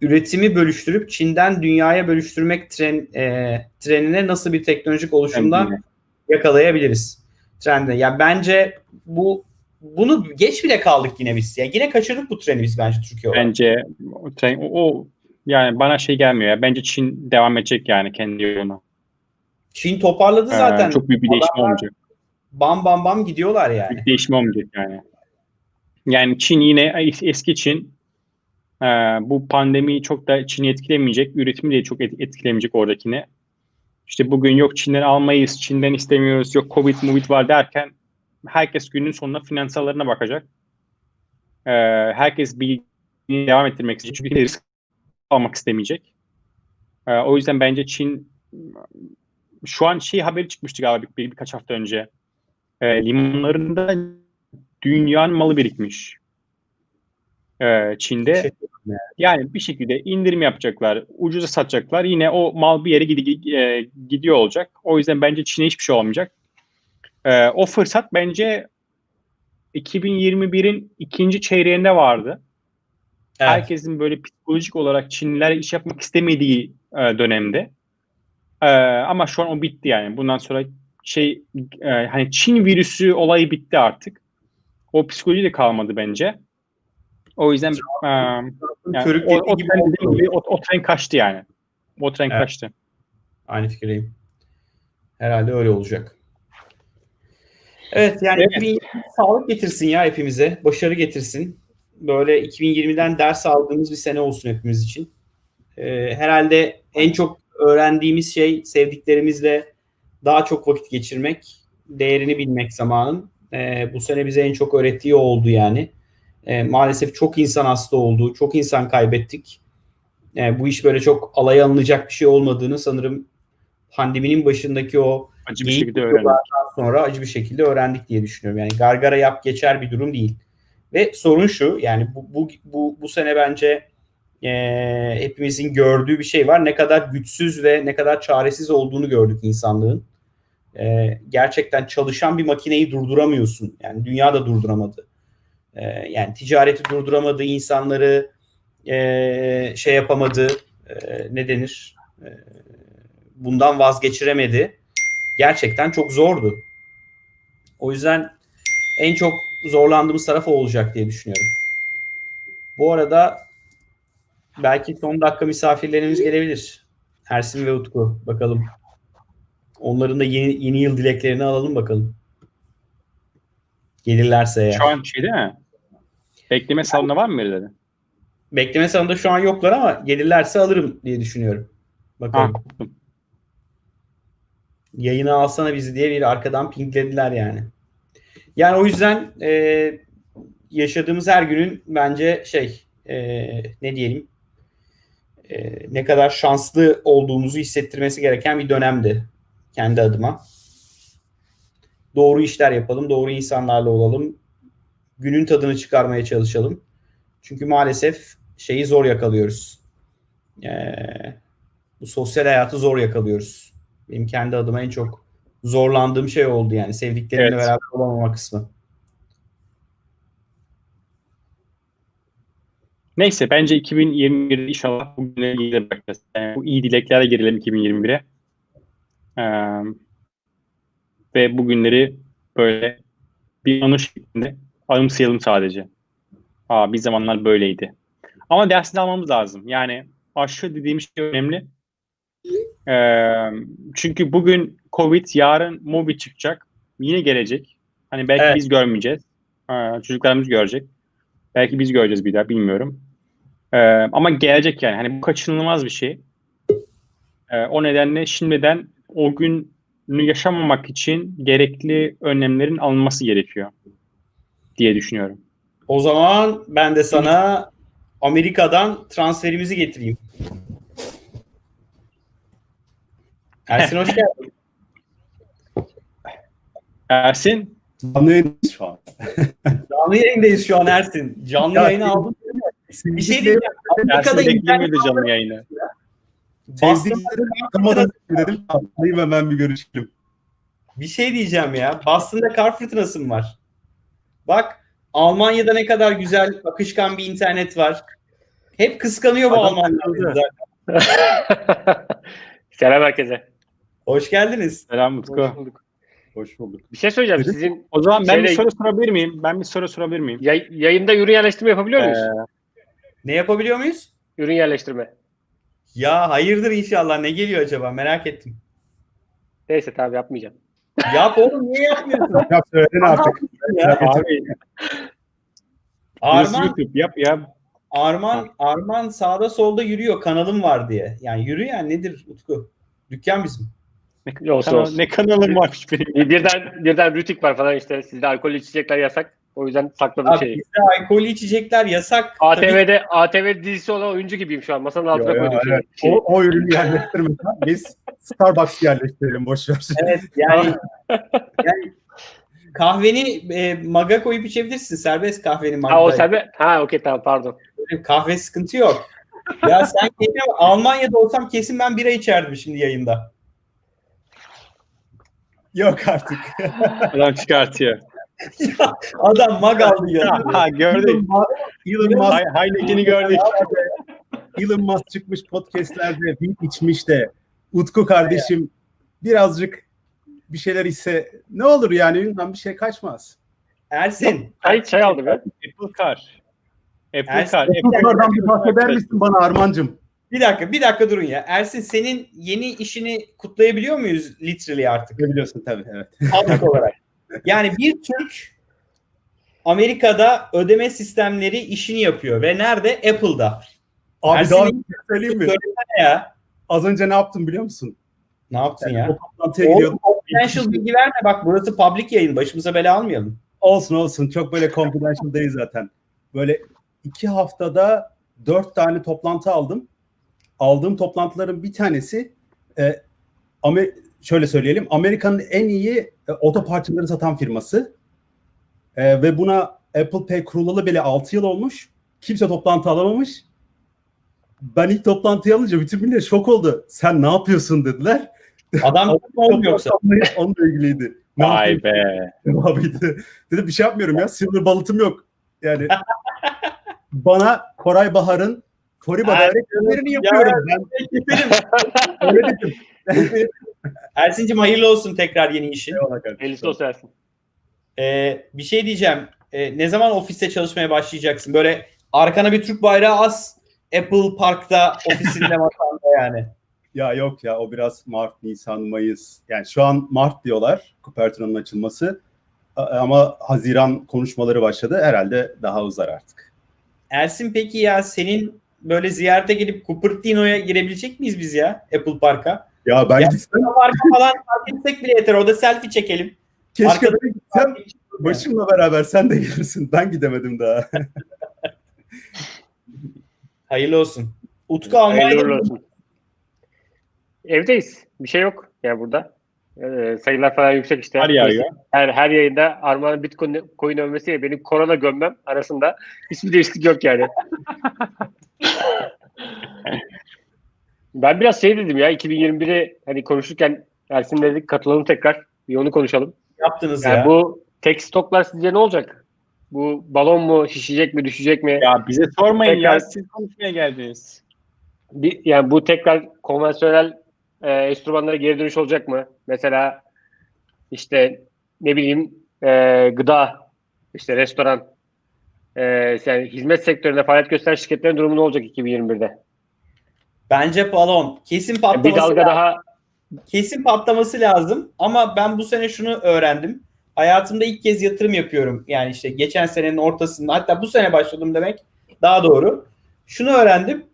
üretimi bölüştürüp Çin'den dünyaya bölüştürmek tren, e, trenine nasıl bir teknolojik oluşumda Kendine. yakalayabiliriz? Trende. Ya bence bu bunu geç bile kaldık yine biz. Ya yine kaçırdık bu treni biz bence Türkiye olarak. Bence o, tren- o- o yani bana şey gelmiyor ya. Bence Çin devam edecek yani kendi yoluna. Çin toparladı Ee, zaten. çok büyük bir değişim olmayacak. Bam bam bam gidiyorlar yani. Büyük değişim olmayacak yani. Yani Çin yine es- eski Çin e, bu pandemiyi çok da Çin'i etkilemeyecek. Üretimi de çok et- etkilemeyecek oradakini. İşte bugün yok Çin'den almayız, Çin'den istemiyoruz, yok Covid, Covid var derken herkes günün sonunda finansallarına bakacak. Ee, herkes bilgiyi devam ettirmek isteyecek. Çünkü risk almak istemeyecek. Ee, o yüzden bence Çin şu an şey haberi çıkmıştı galiba bir, bir- birkaç hafta önce. Ee, limanlarında dünyanın malı birikmiş. Ee, Çin'de. Şey- Yani bir şekilde indirim yapacaklar, ucuza satacaklar. Yine o mal bir yere e, gidiyor olacak. O yüzden bence Çin'e hiçbir şey olmayacak. Ee, o fırsat bence 2021'in ikinci çeyreğinde vardı. Evet. Herkesin böyle psikolojik olarak Çinliler iş yapmak istemediği e, dönemde. E, ama şu an o bitti yani. Bundan sonra şey e, hani Çin virüsü olayı bitti artık. O psikoloji de kalmadı bence. O yüzden e, yani o, o, tren, gibi o, o tren kaçtı yani. O tren Evet. kaçtı. Aynı fikirdeyim. Herhalde öyle olacak. Evet yani Evet. 2020 sağlık getirsin ya hepimize. Başarı getirsin. Böyle 2020'den ders aldığımız bir sene olsun hepimiz için. Ee, herhalde en çok öğrendiğimiz şey sevdiklerimizle daha çok vakit geçirmek, değerini bilmek zamanın. Ee, bu sene bize en çok öğrettiği oldu yani. Ee, maalesef çok insan hasta oldu, çok insan kaybettik. Ee, bu iş böyle çok alaya alınacak bir şey olmadığını sanırım pandeminin başındaki o Acı bir şekilde öğrendik. sonra acı bir şekilde öğrendik diye düşünüyorum. Yani gargara yap geçer bir durum değil. Ve sorun şu yani bu bu bu, bu sene bence eee, hepimizin gördüğü bir şey var. Ne kadar güçsüz ve ne kadar çaresiz olduğunu gördük insanlığın. Eee, gerçekten çalışan bir makineyi durduramıyorsun. Yani dünya da durduramadı. Eee, yani ticareti durduramadı, insanları eee, şey yapamadı. eee, ne denir? Eee, bundan vazgeçiremedi gerçekten çok zordu. O yüzden en çok zorlandığımız taraf o olacak diye düşünüyorum. Bu arada belki son dakika misafirlerimiz gelebilir. Ersin ve Utku. Bakalım. Onların da yeni, yeni yıl dileklerini alalım bakalım. Gelirlerse eğer. Şu an şey değil mi? Bekleme salonunda var mı birileri? Bekleme salonunda şu an yoklar ama gelirlerse alırım diye düşünüyorum. Bakalım. Ha, yayına alsana bizi diye bir arkadan pinklediler yani. Yani o yüzden e, yaşadığımız her günün bence şey e, ne diyelim e, ne kadar şanslı olduğumuzu hissettirmesi gereken bir dönemdi kendi adıma. Doğru işler yapalım, doğru insanlarla olalım. Günün tadını çıkarmaya çalışalım. Çünkü maalesef şeyi zor yakalıyoruz. E, bu sosyal hayatı zor yakalıyoruz. Benim kendi adıma en çok zorlandığım şey oldu yani sevdiklerimle Evet. beraber olamama kısmı. Neyse bence 2021'de inşallah bu günleri geride bırakacağız. Yani bu iyi dileklerle girelim 2021'e. Ee, ve bu günleri böyle bir anı şeklinde anımsayalım sadece. Aa bir zamanlar böyleydi. Ama dersini almamız lazım. Yani aşı dediğimiz şey önemli. Ee, çünkü bugün Covid, yarın Mobi çıkacak. Yine gelecek. Hani belki Evet. biz görmeyeceğiz. Ee, çocuklarımız görecek. Belki biz göreceğiz bir daha bilmiyorum. Ee, ama gelecek yani. Hani bu kaçınılmaz bir şey. Ee, o nedenle şimdiden o günü yaşamamak için gerekli önlemlerin alınması gerekiyor diye düşünüyorum. O zaman ben de sana Amerika'dan transferimizi getireyim. Ersin hoş geldin. Ersin, Canlı yayındayız şu an. [LAUGHS] Canlı yayındayız şu an Ersin. Canlı Ya, yayını aldım. Bir şey diyeceğim. Amerika'da Ersin internet beklemiyordu canlı yayını. Sevdiklerim aklıma dedim. Atlayayım hemen bir görüşelim. bir şey diyeceğim ya. Boston'da kar fırtınası mı var? Bak Almanya'da ne kadar güzel akışkan bir internet var. Hep kıskanıyor bu Almanlar. [LAUGHS] Selam herkese. Hoş geldiniz. Selam Utku. Hoş bulduk. Hoş bulduk. Bir şey söyleyeceğim. Dedim. Sizin O zaman ben bir Şeyle- soru sorabilir miyim? Ben bir soru sorabilir miyim? yay- yayında ürün yerleştirme yapabiliyor muyuz? Ee, Ne yapabiliyor muyuz? Ürün yerleştirme. Ya hayırdır inşallah. Ne geliyor acaba? Merak ettim. Neyse tabii yapmayacağım. [LAUGHS] Yap oğlum niye yapmıyorsun? [LAUGHS] Ya söyledin artık. [LAUGHS] ya? abi, Arman, YouTube yap ya. Arman, Arman sağda solda yürüyor kanalım var diye. Yani yürü yani nedir Utku? Dükkan bizim. Ne, Olsun, kanal- olsun. ne kanalım varmış benim. Bir- Birden birden rütik var falan işte. Sizde alkol içecekler yasak. O yüzden sakladım Abi şeyi. bizde alkollü içecekler yasak. Tabii ATV'de ATV dizisi olan oyuncu gibiyim şu an. Masanın altına koydum evet. şeyi. O, o ürünü yerleştirmeden [LAUGHS] biz Starbucks yerleştirelim boş ver. Evet yani, yani kahveni e, maga koyup içebilirsin. Serbest kahveni magda. Ha o sebe Ha okey tamam pardon. Kahve sıkıntı yok. Ya sen Almanya'da olsam kesin ben bira içerdim şimdi yayında. Yok artık. [LAUGHS] Adam çıkartıyor. Ya, Adam mag aldı ya. Ha gördük. Elon Musk, Hay- Heineken'i gördük. Elon Musk çıkmış podcastlerde bir içmiş de Utku kardeşim birazcık bir şeyler ise ne olur yani ünlem bir şey kaçmaz. Ersin. Çay, çay aldı be. Apple Car. Apple Ersin- Car. Bu konulardan bir bahseder misin bana Armancım? Bir dakika bir dakika durun ya. Ersin senin yeni işini kutlayabiliyor muyuz literally artık? Biliyorsun tabii evet. [LAUGHS] Halk olarak. Yani bir Türk Amerika'da ödeme sistemleri işini yapıyor ve nerede? Apple'da. Abi Ersin'in- daha bir şey söyleyeyim mi? Ya. Az önce ne yaptım biliyor musun? Ne yaptın O ya? Oğlum confidential bilgi verme bak burası public yayın. Başımıza bela almayalım. Olsun olsun çok böyle confidential değil zaten. Böyle iki haftada dört tane toplantı aldım. Aldığım toplantıların bir tanesi e, Amer- şöyle söyleyelim Amerika'nın en iyi e, oto parçaları satan firması. E, ve buna Apple Pay kurulalı bile 6 yıl olmuş. Kimse toplantı alamamış. Ben ilk toplantıyı alınca bütün millet şok oldu. Sen ne yapıyorsun dediler. Adam olmuyor yoksa. Onunla ilgiliydi. Ne Vay be. Abiydi. Dedim bir şey yapmıyorum ya. Silver balıtım yok. Yani [LAUGHS] bana Koray Bahar'ın Foriba'da Ersin, öğretmenlerini ya yapıyorum. Ben [LAUGHS] öyle dedim. [LAUGHS] Ersin'cim hayırlı olsun tekrar yeni işin. Elisi olsun Ersin. Ee, bir şey diyeceğim. Ee, ne zaman ofiste çalışmaya başlayacaksın? Böyle arkana bir Türk bayrağı as. Apple Park'ta ofisinde [LAUGHS] masanda yani. Ya yok ya o biraz Mart, Nisan, Mayıs. Yani şu an Mart diyorlar Cupertino'nun açılması. Ama Haziran konuşmaları başladı. Herhalde daha uzar artık. Ersin peki ya senin böyle ziyarete gelip Cupertino'ya girebilecek miyiz biz ya Apple Park'a? Ya ben Ya- gitsem Park'a falan fark etsek bile yeter. Orada selfie çekelim. keşke Arkada- ben gitsem başımla beraber sen de gelirsin. Ben gidemedim daha. [LAUGHS] Hayırlı olsun. Utku Almanya'da. Evdeyiz. Bir şey yok ya burada. Ee, sayılar falan yüksek işte. Kar yağıyor. Her, her yayında Armağan'ın Bitcoin coin övmesiyle benim korona gömmem arasında hiçbir değişiklik yok yani. [LAUGHS] ben biraz şey dedim ya 2021'i hani konuşurken Ersin dedik katılalım tekrar. Bir onu konuşalım. yaptınız Yani ya. bu tek stoklar sizce ne olacak? Bu balon mu şişecek mi düşecek mi? Ya bize sormayın Tekrar- ya. Siz konuşmaya geldiniz. Bir, yani bu tekrar konvansiyonel e, enstrümanlara geri dönüş olacak mı? Mesela işte ne bileyim e, gıda, işte restoran, e, yani hizmet sektöründe faaliyet gösteren şirketlerin durumu ne olacak 2021'de? Bence balon. Kesin Bir patlaması dalga lazım. daha Kesin patlaması lazım. Ama ben bu sene şunu öğrendim. Hayatımda ilk kez yatırım yapıyorum. Yani işte geçen senenin ortasında hatta bu sene başladım demek daha doğru. Şunu öğrendim.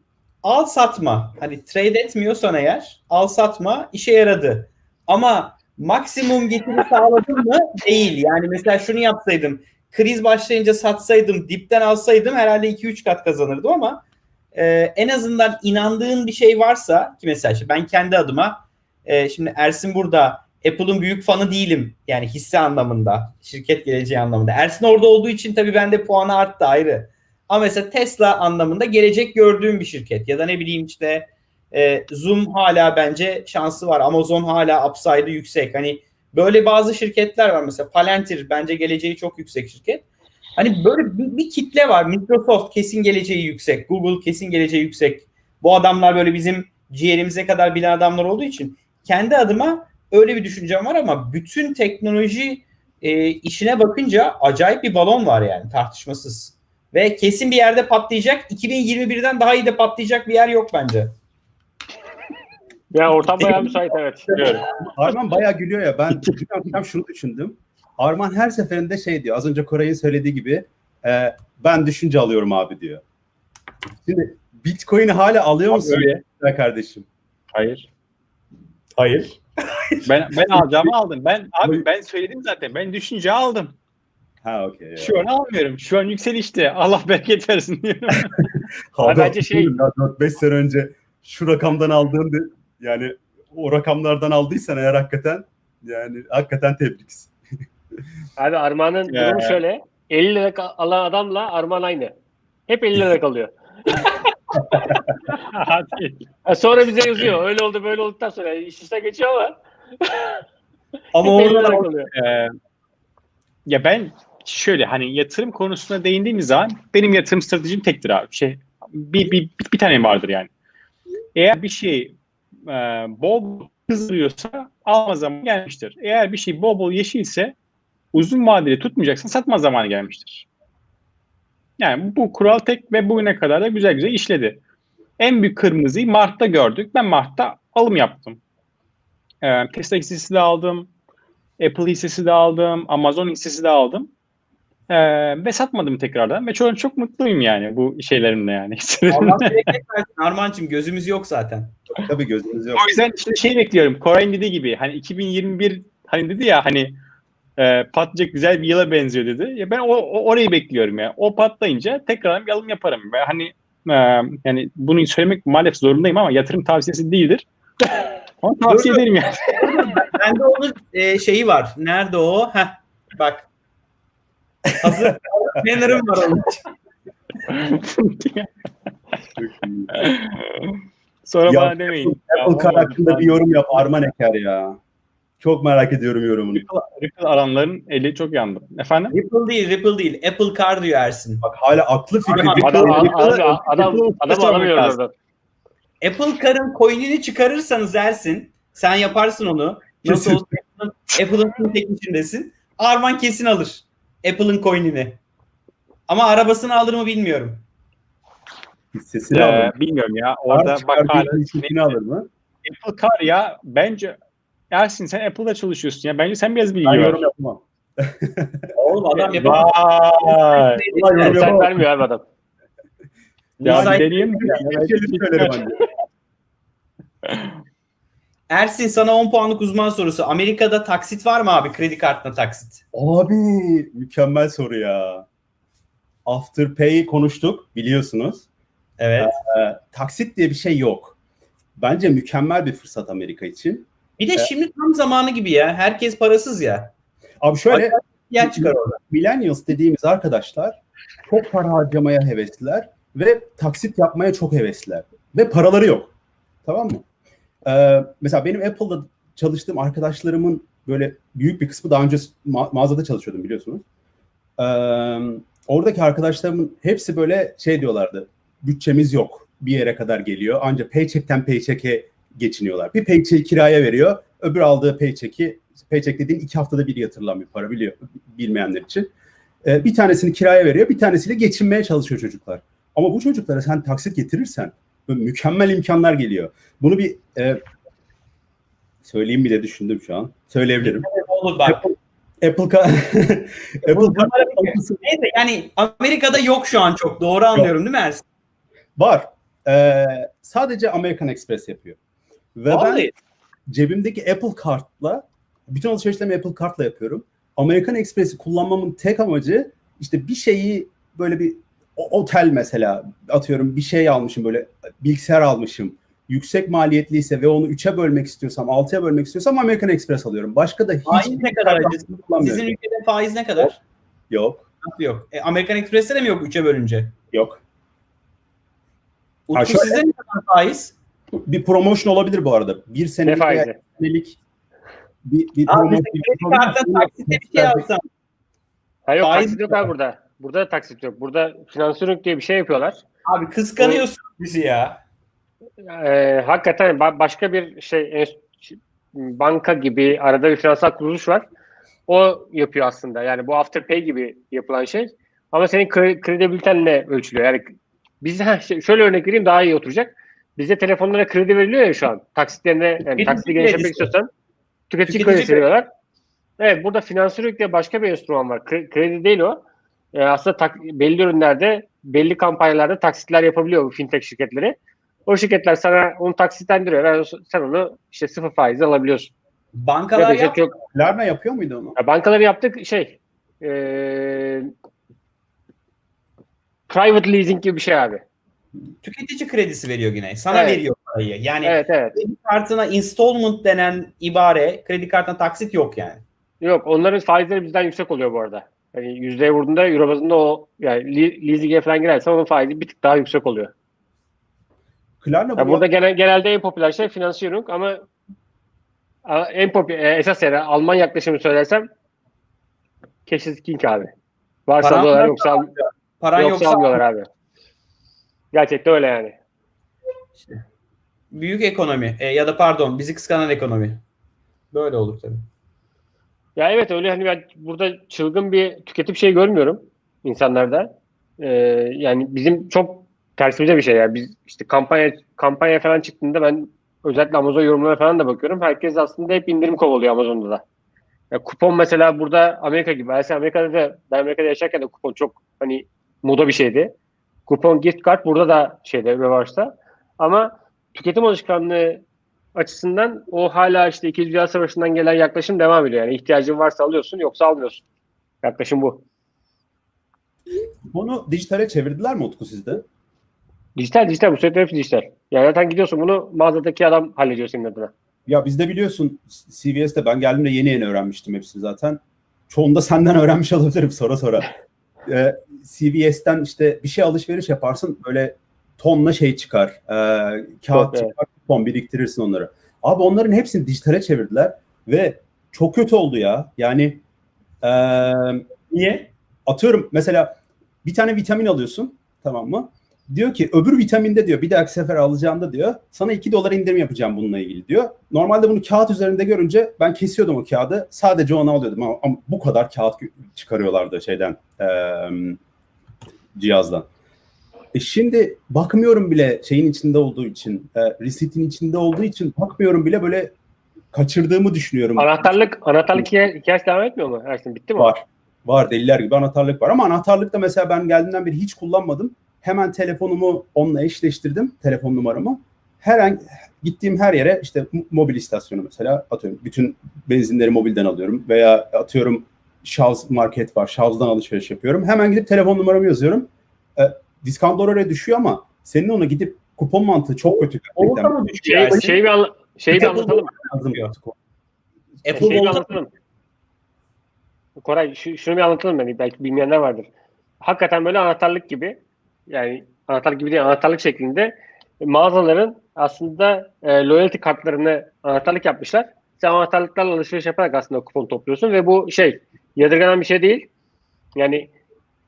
Al satma. Hani trade etmiyorsan eğer al satma işe yaradı. Ama maksimum getiri [LAUGHS] sağladın mı? Değil. Yani mesela şunu yapsaydım. Kriz başlayınca satsaydım, dipten alsaydım herhalde 2-3 kat kazanırdım ama e, en azından inandığın bir şey varsa ki mesela işte ben kendi adıma e, şimdi Ersin burada Apple'ın büyük fanı değilim. Yani hisse anlamında, şirket geleceği anlamında. Ersin orada olduğu için tabii bende puanı arttı ayrı. Ama mesela Tesla anlamında gelecek gördüğüm bir şirket. Ya da ne bileyim işte e, Zoom hala bence şansı var. Amazon hala upside'ı yüksek. Hani böyle bazı şirketler var mesela. Palantir bence geleceği çok yüksek şirket. Hani böyle bir, bir kitle var. Microsoft kesin geleceği yüksek. Google kesin geleceği yüksek. Bu adamlar böyle bizim ciğerimize kadar bilen adamlar olduğu için kendi adıma öyle bir düşüncem var ama bütün teknoloji e, işine bakınca acayip bir balon var yani tartışmasız. Ve kesin bir yerde patlayacak. 2021'den daha iyi de patlayacak bir yer yok bence. Ya ortam bayağı müsait evet. Biliyorum. Arman bayağı gülüyor ya. Ben tam şunu düşündüm. Arman her seferinde şey diyor. Az önce Koray'ın söylediği gibi e, ben düşünce alıyorum abi diyor. Şimdi Bitcoin'i hala alıyor musun Öyle. ya kardeşim? Hayır. Hayır. [LAUGHS] Ben ben alacağımı aldım. Ben abi ben söyledim zaten. Ben düşünce aldım. Ha okey. Şu an almıyorum. Şu an yükselişte. Allah bereket versin diyorum. [LAUGHS] Abi, bence şey- [LAUGHS] 4-5 sene önce şu rakamdan aldığın de, yani o rakamlardan aldıysan eğer hakikaten yani hakikaten tebrik. [LAUGHS] Abi Armağan'ın Ya. durumu şöyle. 50 lira alan adamla Armağan aynı. Hep 50 lira kalıyor. [LAUGHS] Hadi. Ha, sonra bize yazıyor. Öyle oldu böyle olduktan sonra iş işten geçiyor ama Ama hep 50 orada kalıyor. Ee, ya ben şöyle hani yatırım konusuna değindiğimiz zaman benim yatırım stratejim tektir abi. Şey bir, bir, bir, bir tane vardır yani. Eğer bir şey e, bol kızdırıyorsa alma zamanı gelmiştir. Eğer bir şey bol bol yeşilse uzun vadeli tutmayacaksan satma zamanı gelmiştir. Yani bu kural tek ve bugüne kadar da güzel güzel işledi. En büyük kırmızıyı Mart'ta gördük. Ben Mart'ta alım yaptım. Ee, Tesla hissesi de aldım. Apple hissesi de aldım. Amazon hissesi de aldım. Ee, ve satmadım tekrardan. Ve çok, çok mutluyum yani bu şeylerimle yani. Allah bereket versin Armancığım gözümüz yok zaten. Tabii gözünüz yok. o yüzden işte şey bekliyorum. Kore'nin dediği gibi hani 2021 hani dedi ya hani e, patlayacak güzel bir yıla benziyor dedi. Ya ben o, o- orayı bekliyorum ya. O patlayınca tekrar bir alım yaparım. Ve hani e, yani bunu söylemek maalesef zorundayım ama yatırım tavsiyesi değildir. [LAUGHS] Ama tavsiye ederim yani. Bende onun e, şeyi var. Nerede o? Heh, bak. Hazır banner'ım var onun. Sonra Ya, bana demeyin. Apple Car hakkında bir yorum yap Arman Eker ya. Çok merak ediyorum yorumunu. Ripple, Ripple alanların eli çok yandı. Efendim? Ripple değil, Ripple değil. Apple Car diyor Ersin. Bak hala aklı fikri. Adam- Ripple- Adam, Ripple- adam, adam, Ripple- adam alamıyor. Apple Car'ın coin'ini çıkarırsanız Ersin, sen yaparsın onu. Nasıl olsa Apple'ın- fintech içindesin. Arman kesin alır Apple'ın coin'ini. Ama arabasını alır mı bilmiyorum. Hissesini Ee, alır. bilmiyorum ya. Orada bak hissesini alır mı? Apple Car ya bence Ersin sen Apple'da çalışıyorsun ya. Bence sen biraz bilgi Ben ver. yorum yapamam. [LAUGHS] Oğlum adam yapamaz. Vay. Yorum Sen vermiyor abi adam. Ya deneyeyim mi? Bir şey söylerim. [LAUGHS] Ersin sana 10 puanlık uzman sorusu. Amerika'da taksit var mı abi? Kredi kartına taksit. Abi mükemmel soru ya. Afterpay konuştuk biliyorsunuz. Evet. Ee, taksit diye bir şey yok. Bence mükemmel bir fırsat Amerika için. Bir de şimdi tam zamanı gibi ya. Herkes parasız ya. Abi şöyle Yer çıkar orada. millennials dediğimiz arkadaşlar çok para harcamaya hevesliler ve taksit yapmaya çok hevesliler. Ve paraları yok. Tamam mı? Ee, mesela benim Apple'da çalıştığım arkadaşlarımın böyle büyük bir kısmı daha önce ma- mağazada çalışıyordum biliyorsunuz. Ee, oradaki arkadaşlarımın hepsi böyle şey diyorlardı. Bütçemiz yok. Bir yere kadar geliyor. Ancak paycheck'ten paycheck'e geçiniyorlar. Bir paycheck kiraya veriyor. Öbür aldığı paycheck'i paycheck dediğin iki haftada bir yatırılan bir para biliyor bilmeyenler için. Ee, bir tanesini kiraya veriyor, bir tanesiyle geçinmeye çalışıyor çocuklar. Ama bu çocuklara sen taksit getirirsen böyle mükemmel imkanlar geliyor. Bunu bir e, söyleyeyim bile düşündüm şu an. Söyleyebilirim. Olur bak. Apple Apple Car- [LAUGHS] Apple Car- Neyse yani Amerika'da yok şu an çok. Doğru anlıyorum değil mi Ersin? var. Ee, sadece American Express yapıyor. Ve ben Vallahi. cebimdeki Apple Kart'la bütün alışverişlerimi Apple Kart'la yapıyorum. American Express'i kullanmamın tek amacı işte bir şeyi böyle bir otel mesela atıyorum bir şey almışım böyle bilgisayar almışım. Yüksek maliyetliyse ve onu 3'e bölmek istiyorsam, 6'ya bölmek istiyorsam American Express alıyorum. Başka da hiç Faiz ne kadar acı? kullanmıyorum. Sizin ülkede faiz ne kadar? Yok, Nasıl yok? E, Amerikan Express'te de mi yok 3'e bölünce? yok. Utku Ha, şöyle- size ne kadar faiz? Bir promotion olabilir bu arada. Bir Ne senelik veya senelik bir, bir Abi promotion. işte kredi kartına taksitle bir şey alsan. Ha yok Faiz- yok abi burada. Burada da taksit yok. Burada finansörlük diye bir şey yapıyorlar. Abi kıskanıyorsun bizi ya. Ee, hakikaten ba- başka bir şey enst- banka gibi arada bir finansal kuruluş var. O yapıyor aslında. Yani bu Afterpay gibi yapılan şey. Ama senin kre- kredibilitenle ölçülüyor. Yani biz şey- şöyle örnek vereyim daha iyi oturacak. Bize telefonlara kredi veriliyor ya şu an. Taksitlerine yani Tüketici taksiti genişletmek istiyorsan tüketici, Tüketici kredisi kredi. veriyorlar. Evet burada finansörlük diye başka bir enstrüman var. Kre- kredi değil o. Ee, aslında tak- belli ürünlerde belli kampanyalarda taksitler yapabiliyor bu fintech şirketleri. O şirketler sana onu taksitlendiriyor. Yani sen onu işte sıfır faizle alabiliyorsun. Bankalar Yapacak yap. yok. Klarna yapıyor muydu onu? Ya bankaları yaptık şey eee private leasing gibi bir şey abi. Tüketici kredisi veriyor yine. Sana Evet. veriyor parayı. Yani Evet evet. kredi kartına installment denen ibare, kredi kartına taksit yok yani. Yok onların faizleri bizden yüksek oluyor bu arada. Yani yüzdeye vurduğunda euro bazında o yani leasing'e falan girersen onun faizi bir tık daha yüksek oluyor. Klarna Ya bu burada genel, genelde en popüler şey finansiyonluk ama en popüler esas yani Alman yaklaşımı söylersem is king abi. Varsa Paran alıyorlar yoksa, Paran yoksa, yoksa almıyorlar abi. Gerçekten öyle yani. büyük ekonomi e, ya da pardon bizi kıskanan ekonomi. Böyle olur tabii. Ya evet öyle hani ben burada çılgın bir tüketim şey görmüyorum insanlarda. Ee, yani bizim çok tersimize bir şey ya. Biz işte kampanya kampanya falan çıktığında ben özellikle Amazon yorumlarına falan da bakıyorum. Herkes aslında hep indirim kovalıyor Amazon'da da. Ya kupon mesela burada Amerika gibi. Mesela Amerika'da da ben Amerika'da yaşarken de kupon çok hani moda bir şeydi. Kupon gift card burada da şeyde revaçta. Ama tüketim alışkanlığı açısından o hala işte İkinci Dünya Savaşı'ndan gelen yaklaşım devam ediyor. Yani ihtiyacın varsa alıyorsun yoksa almıyorsun. Yaklaşım bu. Bunu dijitale çevirdiler mi Utku sizde? Dijital dijital bu sürekli hepsi dijital. Yani zaten gidiyorsun bunu mağazadaki adam hallediyor senin adına. Ya bizde biliyorsun CVS'de ben geldiğimde yeni yeni öğrenmiştim hepsini zaten. Çoğunu da senden öğrenmiş olabilirim [LAUGHS] sonra sonra. Ee, CVS'ten işte bir şey alışveriş yaparsın böyle tonla şey çıkar. Ee, kağıt Evet. çıkar, ton biriktirirsin onları. Abi onların hepsini dijitale çevirdiler ve çok kötü oldu ya. Yani ee, niye? Atıyorum mesela bir tane vitamin alıyorsun tamam mı? Diyor ki öbür vitaminde diyor bir dahaki sefer alacağında diyor sana 2 dolar indirim yapacağım bununla ilgili diyor. Normalde bunu kağıt üzerinde görünce ben kesiyordum o kağıdı. Sadece onu alıyordum ama, ama bu kadar kağıt çıkarıyorlardı şeyden eee, cihazdan. E şimdi bakmıyorum bile şeyin içinde olduğu için, e, resitin içinde olduğu için bakmıyorum bile böyle kaçırdığımı düşünüyorum. Anahtarlık anahtarlık hikaye- hikayesi devam etmiyor mu Ersin? Bitti mi? Var. Var deliler gibi anahtarlık var ama anahtarlıkta mesela ben geldiğimden beri hiç kullanmadım. Hemen telefonumu onunla eşleştirdim. Telefon numaramı. Her an gittiğim her yere işte mobil istasyonu mesela atıyorum. Bütün benzinleri mobilden alıyorum veya atıyorum Şarj market var. Şarjdan alışveriş yapıyorum. Hemen gidip telefon numaramı yazıyorum. E, discount oraya düşüyor ama senin ona gidip kupon mantığı çok kötü. Orada gerçekten. mı düşüyor? Şey, şey bir, anla- şey bir anlatalım. Lazım. Apple Şey anlatalım. Koray şu, şunu bir anlatalım yani belki bilmeyenler vardır. Hakikaten böyle anahtarlık gibi yani anahtarlık gibi değil anahtarlık şeklinde mağazaların aslında e, loyalty kartlarını anahtarlık yapmışlar. Sen anahtarlıklarla alışveriş yaparak aslında kupon topluyorsun ve bu şey yadırganan bir şey değil. Yani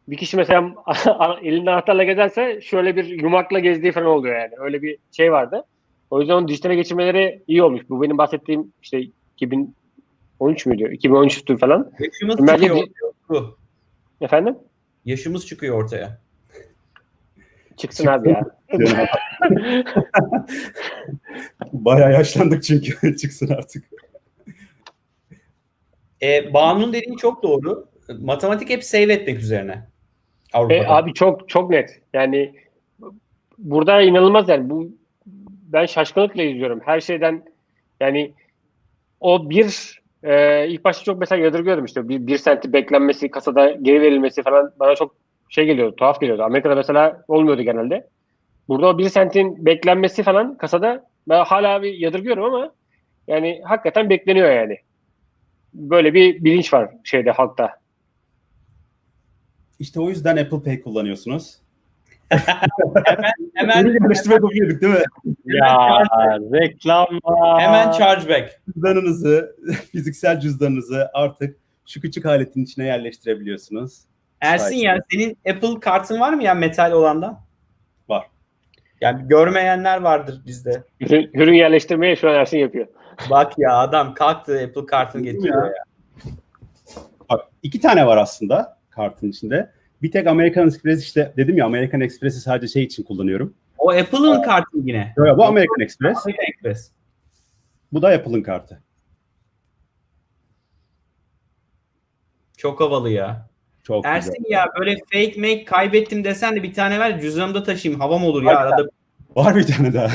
bir kişi mesela [LAUGHS] elinde anahtarla gezerse şöyle bir yumakla gezdiği falan oluyor yani. Öyle bir şey vardı. O yüzden onu dijitale geçirmeleri iyi olmuş. Bu benim bahsettiğim işte 2013 müydü? 2013'tü falan. yaşımız Bence çıkıyor ortaya. Efendim? Yaşımız çıkıyor ortaya. Çıksın abi ya. [LAUGHS] Bayağı yaşlandık çünkü [LAUGHS] çıksın artık. E, Banu'nun dediği çok doğru. Matematik hep save etmek üzerine. Avrupa'da. E, abi çok çok net. Yani burada inanılmaz yani bu ben şaşkınlıkla izliyorum. Her şeyden yani o bir e, ilk başta çok mesela yadırgıyordum işte bir, bir senti beklenmesi kasada geri verilmesi falan bana çok şey geliyordu tuhaf geliyordu. Amerika'da mesela olmuyordu genelde. Burada o bir sentin beklenmesi falan kasada ben hala bir yadırgıyorum ama yani hakikaten bekleniyor yani. Böyle bir bilinç var şeyde halkta. İşte o yüzden Apple Pay kullanıyorsunuz. hemen Bunu geliştirme yapıyorduk değil mi? Ya reklamlar. hemen chargeback. Cüzdanınızı, [LAUGHS] fiziksel cüzdanınızı artık şu küçük aletin içine yerleştirebiliyorsunuz. Ersin ya senin Apple kartın var mı ya metal olandan? Var. Yani görmeyenler vardır bizde. Ürün, ürün yerleştirmeyi şu an Ersin yapıyor. Bak ya adam kalktı Apple kartını getiriyor ya. Bak iki tane var aslında kartın içinde. Bir tek American Express işte dedim ya American Express'i sadece şey için kullanıyorum. O Apple'ın kartı yine. Yo, bu American Express. American Express. Bu da Apple'ın kartı. Çok havalı ya. Çok Ersin güzel. ya böyle fake make kaybettim desen de bir tane ver cüzdanımda taşıyayım. Havam olur ya arada. Var bir tane daha.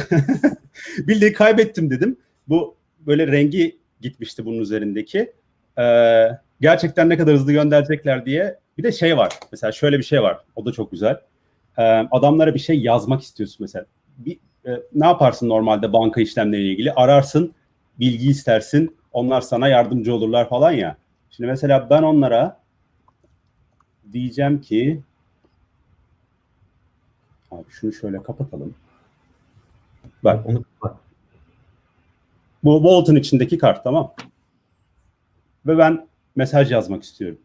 [LAUGHS] Bildiğin kaybettim dedim. Bu böyle rengi gitmişti bunun üzerindeki. Ee, gerçekten ne kadar hızlı gönderecekler diye. Bir de şey var. Mesela şöyle bir şey var. O da çok güzel. Ee, adamlara bir şey yazmak istiyorsun mesela. Bir, e, ne yaparsın normalde banka işlemleriyle ilgili? Ararsın, bilgi istersin. Onlar sana yardımcı olurlar falan ya. Şimdi mesela ben onlara diyeceğim ki abi şunu şöyle kapatalım. Bak Onu bu Walt'ın içindeki kart tamam. Ve ben mesaj yazmak istiyorum.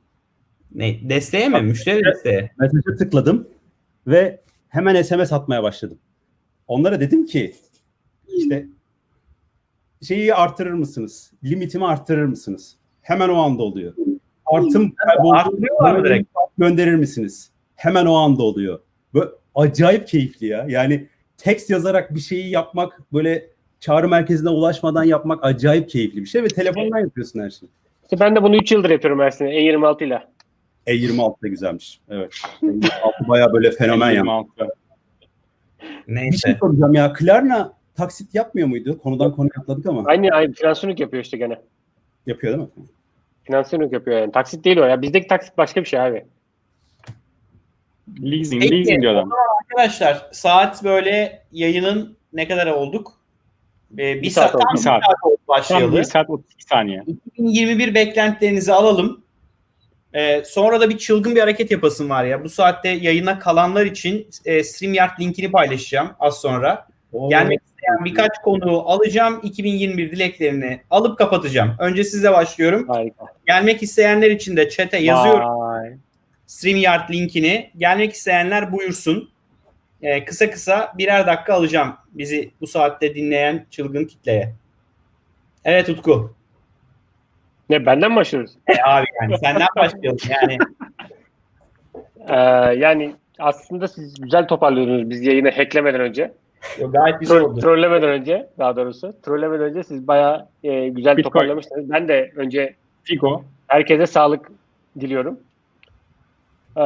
Ne, desteğe mi? Müşteri desteğe. Mesajı tıkladım ve hemen SMS atmaya başladım. Onlara dedim ki işte şeyi artırır mısınız? Limitimi artırır mısınız? Hemen o anda oluyor. Artım kayboldu. Gönderir misiniz? Hemen o anda oluyor. Böyle acayip keyifli ya. Yani text yazarak bir şeyi yapmak böyle çağrı merkezine ulaşmadan yapmak acayip keyifli bir şey ve telefondan yapıyorsun her şeyi. İşte ben de bunu 3 yıldır yapıyorum Ersin'e E26 ile. E26 da güzelmiş. Evet. E26 bayağı böyle fenomen ya. 26. Bir şey Neyse. soracağım ya. Klarna taksit yapmıyor muydu? Konudan konuya atladık ama. Aynı aynı finansörlük yapıyor işte gene. Yapıyor değil mi? Finansörlük yapıyor yani. Taksit değil o ya. Bizdeki taksit başka bir şey abi. Leasing, Peki, leasing diyor adam. Arkadaşlar saat böyle yayının ne kadar olduk? Ee, bir, Bir saat, saat oldu, tam bir bir saat. saat oldu Tam başlayalı. 1 saat 32 saniye. 2021 beklentilerinizi alalım. Ee, sonra da bir çılgın bir hareket yapasım var ya. Bu saatte yayına kalanlar için e, StreamYard linkini paylaşacağım az sonra. Gelmek isteyen birkaç konuğu alacağım. 2021 dileklerini alıp kapatacağım. Önce size başlıyorum. Harika. Gelmek isteyenler için de chat'e yazıyorum. Vay. StreamYard linkini. Gelmek isteyenler buyursun. Ee, kısa kısa birer dakika alacağım bizi bu saatte dinleyen çılgın kitleye. Evet Utku. Ne benden mi başlıyoruz? E, abi yani senden başlayalım yani. Ee, yani aslında siz güzel toparlıyordunuz biz yayını hacklemeden önce. Yo, gayet güzel Tro- oldu. trollemeden önce daha doğrusu. Trollemeden önce siz bayağı e, güzel Bitcoin. toparlamışsınız. Ben de önce Figo. herkese sağlık diliyorum. Ee,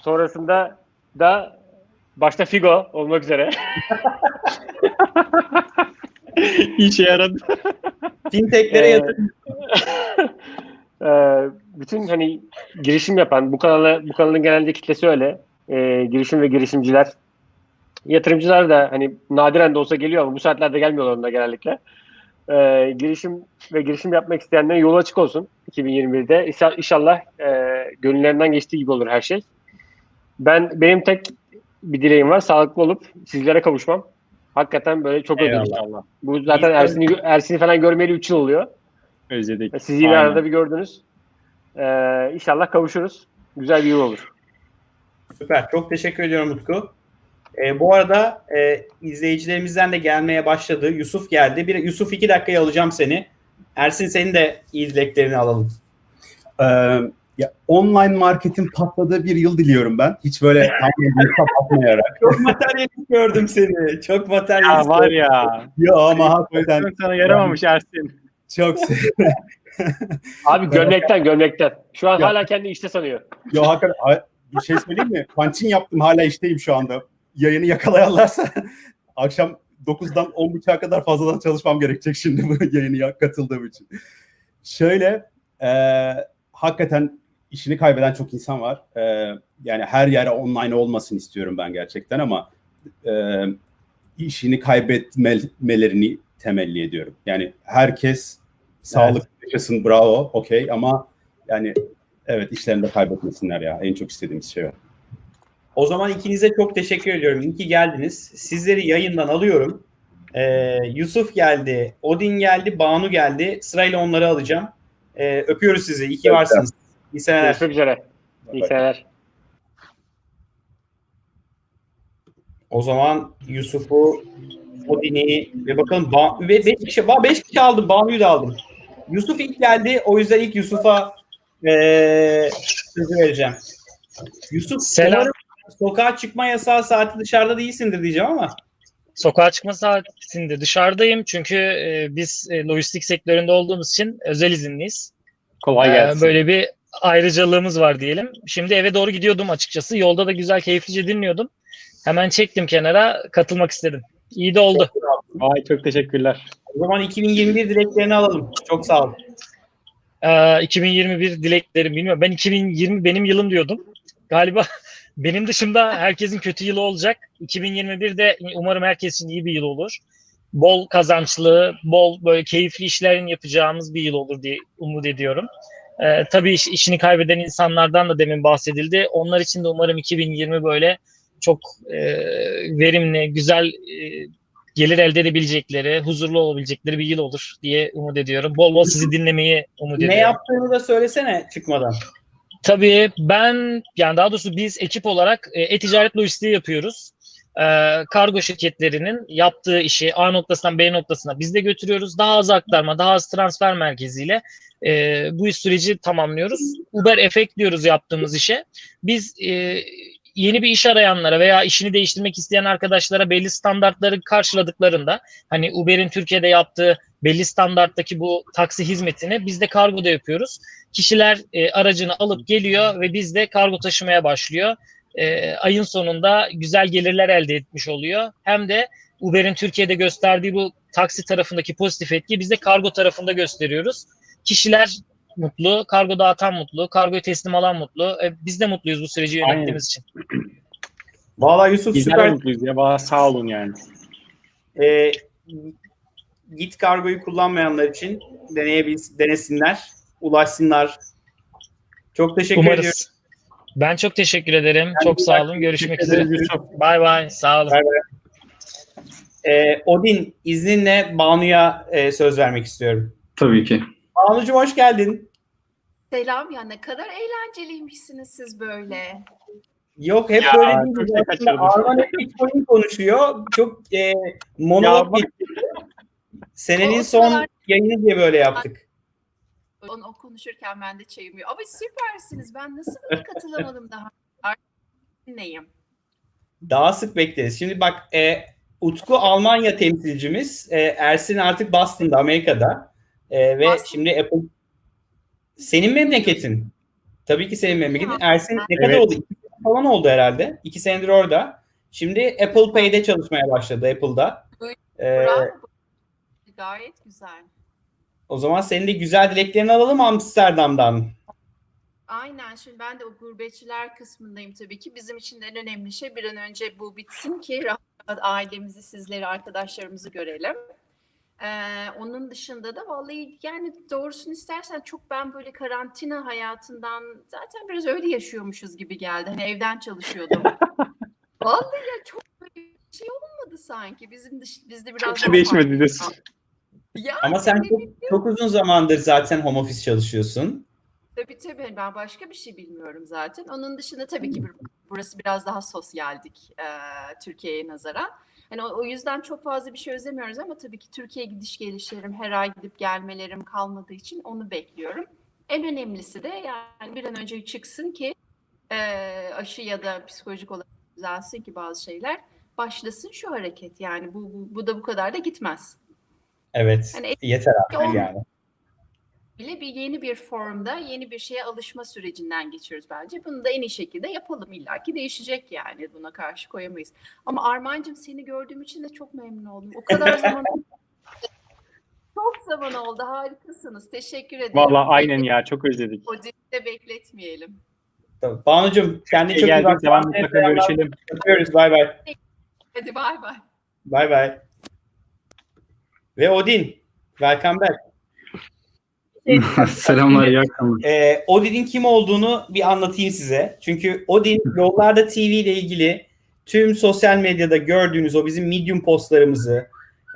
sonrasında da başta Figo olmak üzere [LAUGHS] [LAUGHS] İşe yaradı. Fintechlere Ee, yatırım. [LAUGHS] Ee, bütün hani girişim yapan bu kanala bu kanalın genelde kitlesi öyle. Ee, girişim ve girişimciler. Yatırımcılar da hani nadiren de olsa geliyor ama bu saatlerde gelmiyorlar onlar genellikle. Ee, girişim ve girişim yapmak isteyenlerin yolu açık olsun 2021'de. İnşa- İnşallah e, gönüllerinden geçtiği gibi olur her şey. Ben benim tek bir dileğim var. Sağlıklı olup sizlere kavuşmam. Hakikaten böyle çok özledik Allah. Bu zaten Ersin'i Ersin'i falan görmeyeli 3 yıl oluyor. Özledik. Siz yine Aynen. arada bir gördünüz. Ee, inşallah kavuşuruz. Güzel bir yıl olur. Süper. Çok teşekkür ediyorum Utku. Ee, bu arada e, izleyicilerimizden de gelmeye başladı. Yusuf geldi. Bir Yusuf iki dakikaya alacağım seni. Ersin senin de iyi dileklerini alalım. Ee, ya online marketin patladığı bir yıl diliyorum ben. Hiç böyle [LAUGHS] tam bir kapatmayarak. Çok materyalist gördüm seni. Çok Ya materyalist. var gördüm. ya. ya ama hakikaten sana yaramamış Ersin. çok sev- [LAUGHS] Abi gömlekten gömlekten. Şu an Ya. hala kendi işte sanıyor. Ya hakikaten ha- bir şey söyleyeyim mi? Punching yaptım hala işteyim şu anda. Yayını yakalayanlarsa [LAUGHS] akşam 9'dan 10.30'a kadar fazladan çalışmam gerekecek şimdi bu yayını ya- katıldığım için. Şöyle e, hakikaten işini kaybeden çok insan var. E, yani her yer online olmasın istiyorum ben gerçekten ama e, işini kaybetmelerini temelli ediyorum. Yani herkes sağlıklı yaşasın bravo okey ama yani evet işlerini de kaybetmesinler ya. En çok istediğimiz şey o. O zaman ikinize çok teşekkür ediyorum. İyi ki geldiniz. Sizleri yayından alıyorum. Ee, Yusuf geldi, Odin geldi, Banu geldi. Sırayla onları alacağım. Ee, öpüyoruz sizi. İyi ki Evet. varsınız. İyi seneler. Görüşmek üzere. İyi seneler. O zaman Yusuf'u, Odin'i ve bakalım ba- ve 5 kişi, 5 kişi aldım. Banu'yu da aldım. Yusuf ilk geldi. O yüzden ilk Yusuf'a ee, sözü vereceğim. Yusuf Selam. umarım sokağa çıkma yasağı saati dışarıda değilsindir diyeceğim ama. Sokağa çıkma saatinde dışarıdayım çünkü e, biz e, lojistik sektöründe olduğumuz için özel izinliyiz. Kolay gelsin. böyle bir ayrıcalığımız var diyelim. Şimdi eve doğru gidiyordum açıkçası. Yolda da güzel keyiflice dinliyordum. Hemen çektim kenara katılmak istedim. İyi de oldu. Vay çok teşekkürler. O zaman 2021 dileklerini alalım. Çok sağ olun. Ee, 2021 dileklerim bilmiyorum. Ben 2020 benim yılım diyordum. Galiba [LAUGHS] benim dışımda herkesin kötü yılı olacak. 2021'de umarım herkes için iyi bir yıl olur. Bol kazançlı, bol böyle keyifli işlerin yapacağımız bir yıl olur diye umut ediyorum. Ee, tabii iş- işini kaybeden insanlardan da demin bahsedildi. Onlar için de umarım 2020 böyle çok e, verimli, güzel e, gelir elde edebilecekleri, huzurlu olabilecekleri bir yıl olur diye umut ediyorum. Bol bol sizi dinlemeyi umut Ne ediyorum. yaptığını da söylesene çıkmadan. Tabii ben yani daha doğrusu biz ekip olarak e, e-ticaret lojistiği yapıyoruz. E, kargo şirketlerinin yaptığı işi A noktasından B noktasına biz de götürüyoruz. Daha az aktarma, daha az transfer merkeziyle e, bu süreci tamamlıyoruz. Uber Effect diyoruz yaptığımız işe. Biz e, yeni bir iş arayanlara veya işini değiştirmek isteyen arkadaşlara belli standartları karşıladıklarında hani Uber'in Türkiye'de yaptığı belli standarttaki bu taksi hizmetini biz de kargoda yapıyoruz kişiler e, aracını alıp geliyor ve bizde kargo taşımaya başlıyor. E, ayın sonunda güzel gelirler elde etmiş oluyor. Hem de Uber'in Türkiye'de gösterdiği bu taksi tarafındaki pozitif etki biz de kargo tarafında gösteriyoruz. Kişiler mutlu, kargo dağıtan mutlu, kargoyu teslim alan mutlu. E, biz de mutluyuz bu süreci yönettiğimiz için. Vallahi Yusuf Bizler süper. mutluyuz ya. Valla sağ olun yani. Ee, Git kargoyu kullanmayanlar için deneyebil denesinler, ulaşsınlar. Çok teşekkür ediyorum. Ben çok teşekkür ederim. Çok sağ olun. Görüşmek üzere. Bay bay. Sağ olun. Ee, Odin izninle Banu'ya e, söz vermek istiyorum. Tabii ki. Banu'cum hoş geldin. Selam ya ne kadar eğlenceliymişsiniz siz böyle. Yok hep Ya, böyle değil. Arman hep Bitcoin konuşuyor. Çok e, monolog Ya bak- geçti. Senenin son yayını diye böyle yaptık. Onu o konuşurken ben de çayımı. Ama süpersiniz. Ben nasıl buna [LAUGHS] katılamadım daha? Artık Dinleyeyim. Daha sık bekleriz. Şimdi bak e, Utku Almanya temsilcimiz. E, Ersin artık Boston'da Amerika'da. E, ve Boston. şimdi Apple senin memleketin. Tabii ki senin memleketin. Ersin ne kadar Evet. oldu? İki sene falan oldu herhalde. İki senedir orada. Şimdi Apple Pay'de çalışmaya başladı Apple'da. E, Bravo. Gayet güzel. O zaman senin de güzel dileklerini alalım Amsterdam'dan. Aynen. Şimdi ben de o gurbetçiler kısmındayım tabii ki. Bizim için de en önemli şey bir an önce bu bitsin ki rahat ailemizi, sizleri, arkadaşlarımızı görelim. Ee, onun dışında da vallahi yani doğrusunu istersen çok ben böyle karantina hayatından zaten biraz öyle yaşıyormuşuz gibi geldi. Hani evden çalışıyordum. [LAUGHS] vallahi ya çok böyle bir şey olmadı sanki. Bizim dış, bizde biraz Çok şey değişmedi diyorsun. Ya, Ama sen çok, çok uzun zamandır zaten home office çalışıyorsun. Tabii tabii ben başka bir şey bilmiyorum zaten. Onun dışında tabii ki burası biraz daha sosyaldik e, Türkiye'ye nazaran. Hani o, o yüzden çok fazla bir şey özlemiyoruz ama tabii ki Türkiye gidiş gelişlerim, her ay gidip gelmelerim kalmadığı için onu bekliyorum. En önemlisi de yani bir an önce çıksın ki e, aşı ya da psikolojik olarak düzelsin ki bazı şeyler başlasın şu hareket. Yani bu, bu, bu da bu kadar da gitmez. Evet. Hani Yeter artık yani. bile bir yeni bir formda yeni bir şeye alışma sürecinden geçiyoruz bence. Bunu da en iyi şekilde yapalım illaki değişecek yani buna karşı koyamayız. Ama Armancığım seni gördüğüm için de çok memnun oldum. O kadar zaman [LAUGHS] çok zaman oldu harikasınız. Teşekkür ederim. Valla aynen ya. Çok özledik. O de bekletmeyelim. Tamam. Banu'cum kendine çok iyi bak. Devam mutlaka görüşelim. Öpüyoruz. Bay bay. Hadi bay bay. Bay bay. Ve Odin. Welcome back. [LAUGHS] Selamlar, iyi akşamlar. Ee, Odin'in kim olduğunu bir anlatayım size. Çünkü Odin Yollarda TV ile ilgili tüm sosyal medyada gördüğünüz o bizim Medium postlarımızı,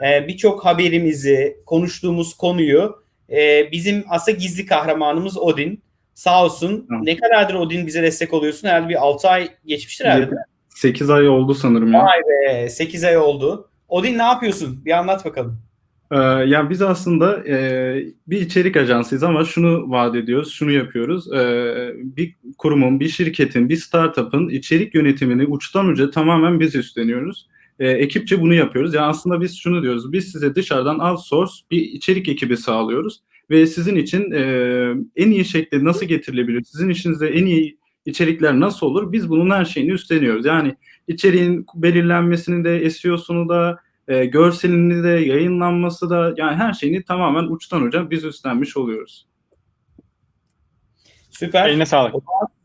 e, birçok haberimizi, konuştuğumuz konuyu e, bizim aslında gizli kahramanımız Odin. Sağ olsun. Hı. Ne kadardır Odin bize destek oluyorsun? Herhalde bir 6 ay geçmiştir herhalde. 8 ay oldu sanırım ya. Vay be 8 ay oldu. Odin ne yapıyorsun? Bir anlat bakalım. Ee, ya biz aslında e, bir içerik ajansıyız ama şunu vaat ediyoruz, şunu yapıyoruz. Ee, bir kurumun, bir şirketin, bir startup'ın içerik yönetimini uçtan uca tamamen biz üstleniyoruz. Ee, ekipçe bunu yapıyoruz. Yani aslında biz şunu diyoruz, biz size dışarıdan outsource bir içerik ekibi sağlıyoruz. Ve sizin için e, en iyi şekilde nasıl getirilebilir, sizin işinizde en iyi içerikler nasıl olur, biz bunun her şeyini üstleniyoruz. Yani içeriğin belirlenmesini de, SEO'sunu da, e, görselini de yayınlanması da yani her şeyini tamamen uçtan uca biz üstlenmiş oluyoruz. Süper. Eline sağlık.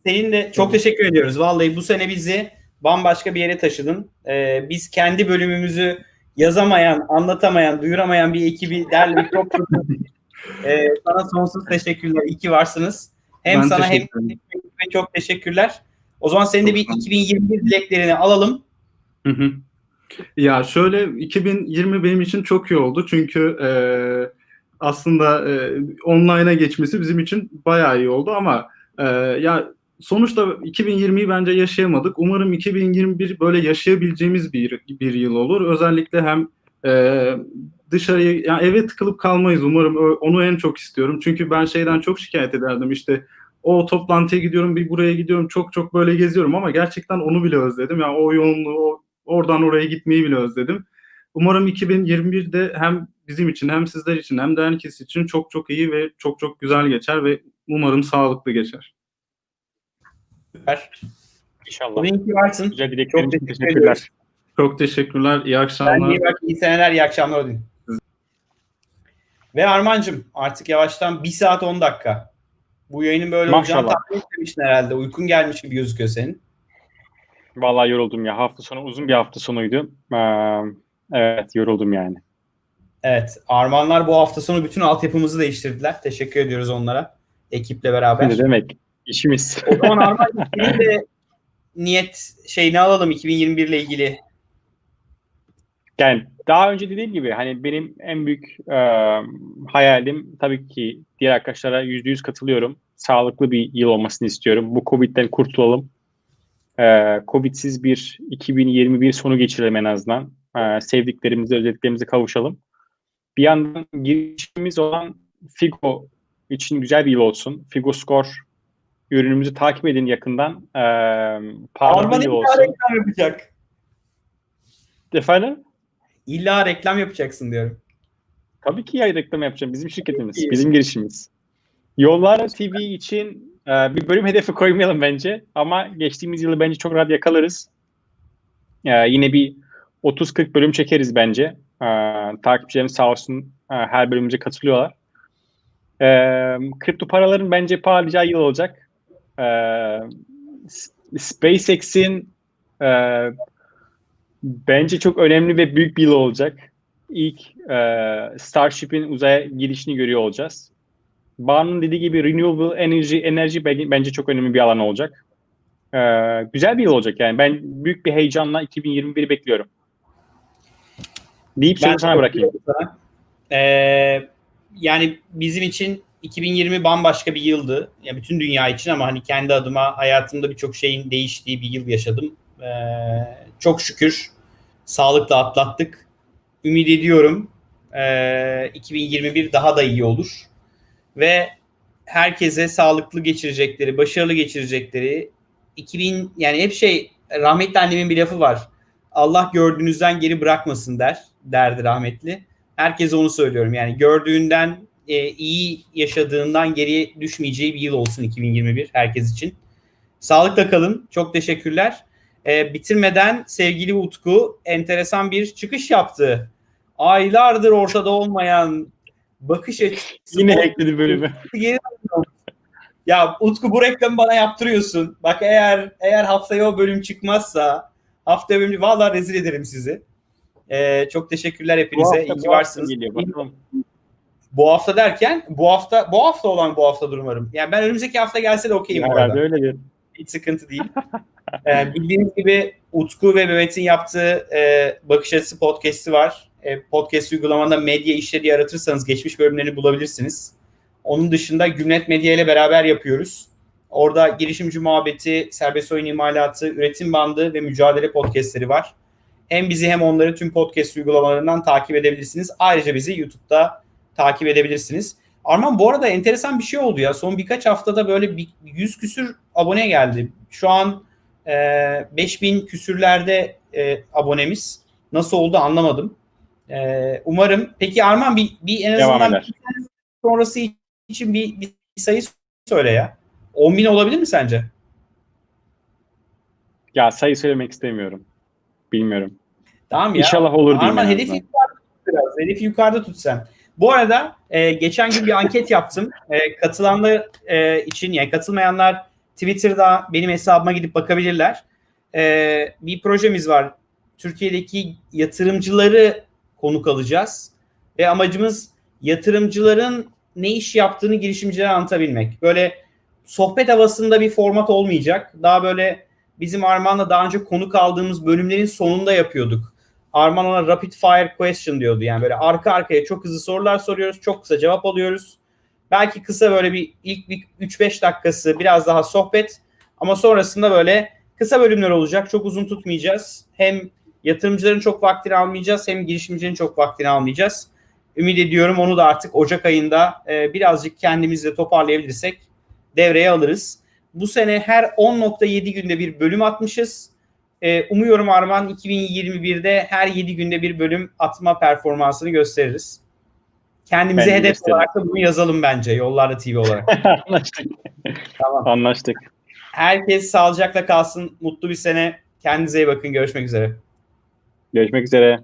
Senin de çok teşekkür ediyoruz. Vallahi bu sene bizi bambaşka bir yere taşıdın. Ee, biz kendi bölümümüzü yazamayan, anlatamayan, duyuramayan bir ekibi derledik. Çok çok ee, sana sonsuz teşekkürler. İyi ki varsınız. Hem Ben sana hem çok teşekkürler. O zaman senin de bir 2021 dileklerini alalım. Hı hı. Ya şöyle 2020 benim için çok iyi oldu çünkü e, aslında e, online'a geçmesi bizim için bayağı iyi oldu ama e, ya sonuçta 2020'yi bence yaşayamadık. Umarım 2021 böyle yaşayabileceğimiz bir bir yıl olur. Özellikle hem e, dışarıya yani eve tıkılıp kalmayız umarım onu en çok istiyorum. Çünkü ben şeyden çok şikayet ederdim işte o toplantıya gidiyorum bir buraya gidiyorum çok çok böyle geziyorum ama gerçekten onu bile özledim. Yani o yoğunluğu o oradan oraya gitmeyi bile özledim. Umarım 2021'de hem bizim için hem sizler için hem de herkes için çok çok iyi ve çok çok güzel geçer ve umarım sağlıklı geçer. Süper. İnşallah. Bugün iyi ki varsın. Güzel dileklerin Çok için teşekkür teşekkürler. Çok teşekkürler. İyi akşamlar. Ben iyi bak, iyi seneler, iyi akşamlar Odin. Ve Armancığım artık yavaştan 1 saat 10 dakika. Bu yayının böyle olacağını Maşallah. tahmin etmemiştin herhalde. Uykun gelmiş gibi gözüküyor senin. Vallahi yoruldum ya. Hafta sonu uzun bir hafta sonuydu. Ee, evet yoruldum yani. Evet. Armanlar bu hafta sonu bütün altyapımızı değiştirdiler. Teşekkür ediyoruz onlara. Ekiple beraber. Ne demek? İşimiz. O zaman Arman [LAUGHS] senin de niyet şeyini alalım 2021 ile ilgili. Yani daha önce dediğim gibi hani benim en büyük e, hayalim tabii ki diğer arkadaşlara yüzde yüz katılıyorum. Sağlıklı bir yıl olmasını istiyorum. Bu Covid'den kurtulalım. E, Covid'siz bir 2021 sonu geçirelim en azından. E, sevdiklerimize, özlediklerimize kavuşalım. Bir yandan girişimimiz olan Figo için güzel bir yıl olsun. Figo Score ürünümüzü takip edin yakından. E, pahalı Arman bir yıl illa olsun. reklam yapacak. Efendim? İlla reklam yapacaksın diyorum. Tabii ki yay reklam yapacağım. Bizim şirketimiz, bizim girişimimiz. Yollar TV için bir bölüm hedefi koymayalım bence. Ama geçtiğimiz yılı bence çok rahat yakalarız. E, yine bir 30-40 bölüm çekeriz bence. E, takipçilerim sağ olsun e, her bölümümüze katılıyorlar. Kripto paraların bence parlayacağı yıl olacak. SpaceX'in e, bence çok önemli ve büyük bir yıl olacak ilk e, Starship'in uzaya girişini görüyor olacağız. Banu'nun dediği gibi renewable energy enerji be- bence çok önemli bir alan olacak. E, güzel bir yıl olacak yani. Ben büyük bir heyecanla 2021'i bekliyorum. Deyip sözü Ben sana bırakayım. sana. Ee, yani bizim için 2020 bambaşka bir yıldı. Ya bütün dünya için ama hani kendi adıma hayatımda birçok şeyin değiştiği bir yıl yaşadım. Ee, çok şükür sağlıkla atlattık. Ümit ediyorum ee, 2021 daha da iyi olur. Ve herkese sağlıklı geçirecekleri, başarılı geçirecekleri 2000 yani hep şey rahmetli annemin bir lafı var. Allah gördüğünüzden geri bırakmasın der derdi rahmetli. Herkese onu söylüyorum. Yani gördüğünden e, iyi yaşadığından geriye düşmeyeceği bir yıl olsun 2021 herkes için. Sağlıkla kalın. Çok teşekkürler. E, bitirmeden sevgili Utku enteresan bir çıkış yaptı. Aylardır ortada olmayan bakış açısı. [LAUGHS] Yine ekledi bölümü. Ya Utku bu reklamı bana yaptırıyorsun. Bak eğer eğer haftaya o bölüm çıkmazsa haftaya bölüm vallahi rezil ederim sizi. Ee, çok teşekkürler hepinize. İyi ki bu hafta varsınız. Geliyor, bakalım. Bu hafta derken bu hafta bu hafta olan bu haftadır umarım. Yani ben önümüzdeki hafta gelse de okeyim bu arada. Öyledir. Hiç sıkıntı değil. Ee, bildiğiniz gibi Utku ve Mehmet'in yaptığı e, Bakış Açısı podcast'i var. E, podcast uygulamanda medya işleri diye aratırsanız geçmiş bölümlerini bulabilirsiniz. Onun dışında Gümlet Medya ile beraber yapıyoruz. Orada girişimci muhabbeti, serbest oyun imalatı, üretim bandı ve mücadele podcastleri var. Hem bizi hem onları tüm podcast uygulamalarından takip edebilirsiniz. Ayrıca bizi YouTube'da takip edebilirsiniz. Arman bu arada enteresan bir şey oldu ya. Son birkaç haftada böyle bir 100 küsür abone geldi. Şu an e, 5000 küsürlerde e, abonemiz. Nasıl oldu anlamadım. E, umarım. Peki Arman bir, bir en azından bir sonrası için bir, bir sayı söyle ya. 10 bin olabilir mi sence? Ya sayı söylemek istemiyorum. Bilmiyorum. Tamam ya. İnşallah olur diyeyim. Arman hedefi yukarıda tut biraz. Hedefi yukarıda tut sen. Bu arada e, geçen gün bir anket [LAUGHS] yaptım. E, katılanlar e, için yani katılmayanlar Twitter'da benim hesabıma gidip bakabilirler. E, bir projemiz var. Türkiye'deki yatırımcıları konuk alacağız. Ve amacımız yatırımcıların ne iş yaptığını girişimcilere anlatabilmek. Böyle sohbet havasında bir format olmayacak. Daha böyle bizim Armağan'la daha önce konuk aldığımız bölümlerin sonunda yapıyorduk Arman ona rapid fire question diyordu. Yani böyle arka arkaya çok hızlı sorular soruyoruz. Çok kısa cevap alıyoruz. Belki kısa böyle bir ilk bir 3-5 dakikası biraz daha sohbet ama sonrasında böyle kısa bölümler olacak. Çok uzun tutmayacağız. Hem yatırımcıların çok vaktini almayacağız hem girişimcinin çok vaktini almayacağız. Ümit ediyorum onu da artık Ocak ayında e, birazcık kendimizle toparlayabilirsek devreye alırız. Bu sene her 10.7 günde bir bölüm atmışız. E, umuyorum Arman 2021'de her 7 günde bir bölüm atma performansını gösteririz. Kendimize Ben hedef gösteririm. olarak da bunu yazalım bence Yollarda TV olarak. [LAUGHS] Anlaştık. Tamam. Anlaştık. Herkes sağlıcakla kalsın. Mutlu bir sene. Kendinize iyi bakın. Görüşmek üzere. Görüşmek üzere.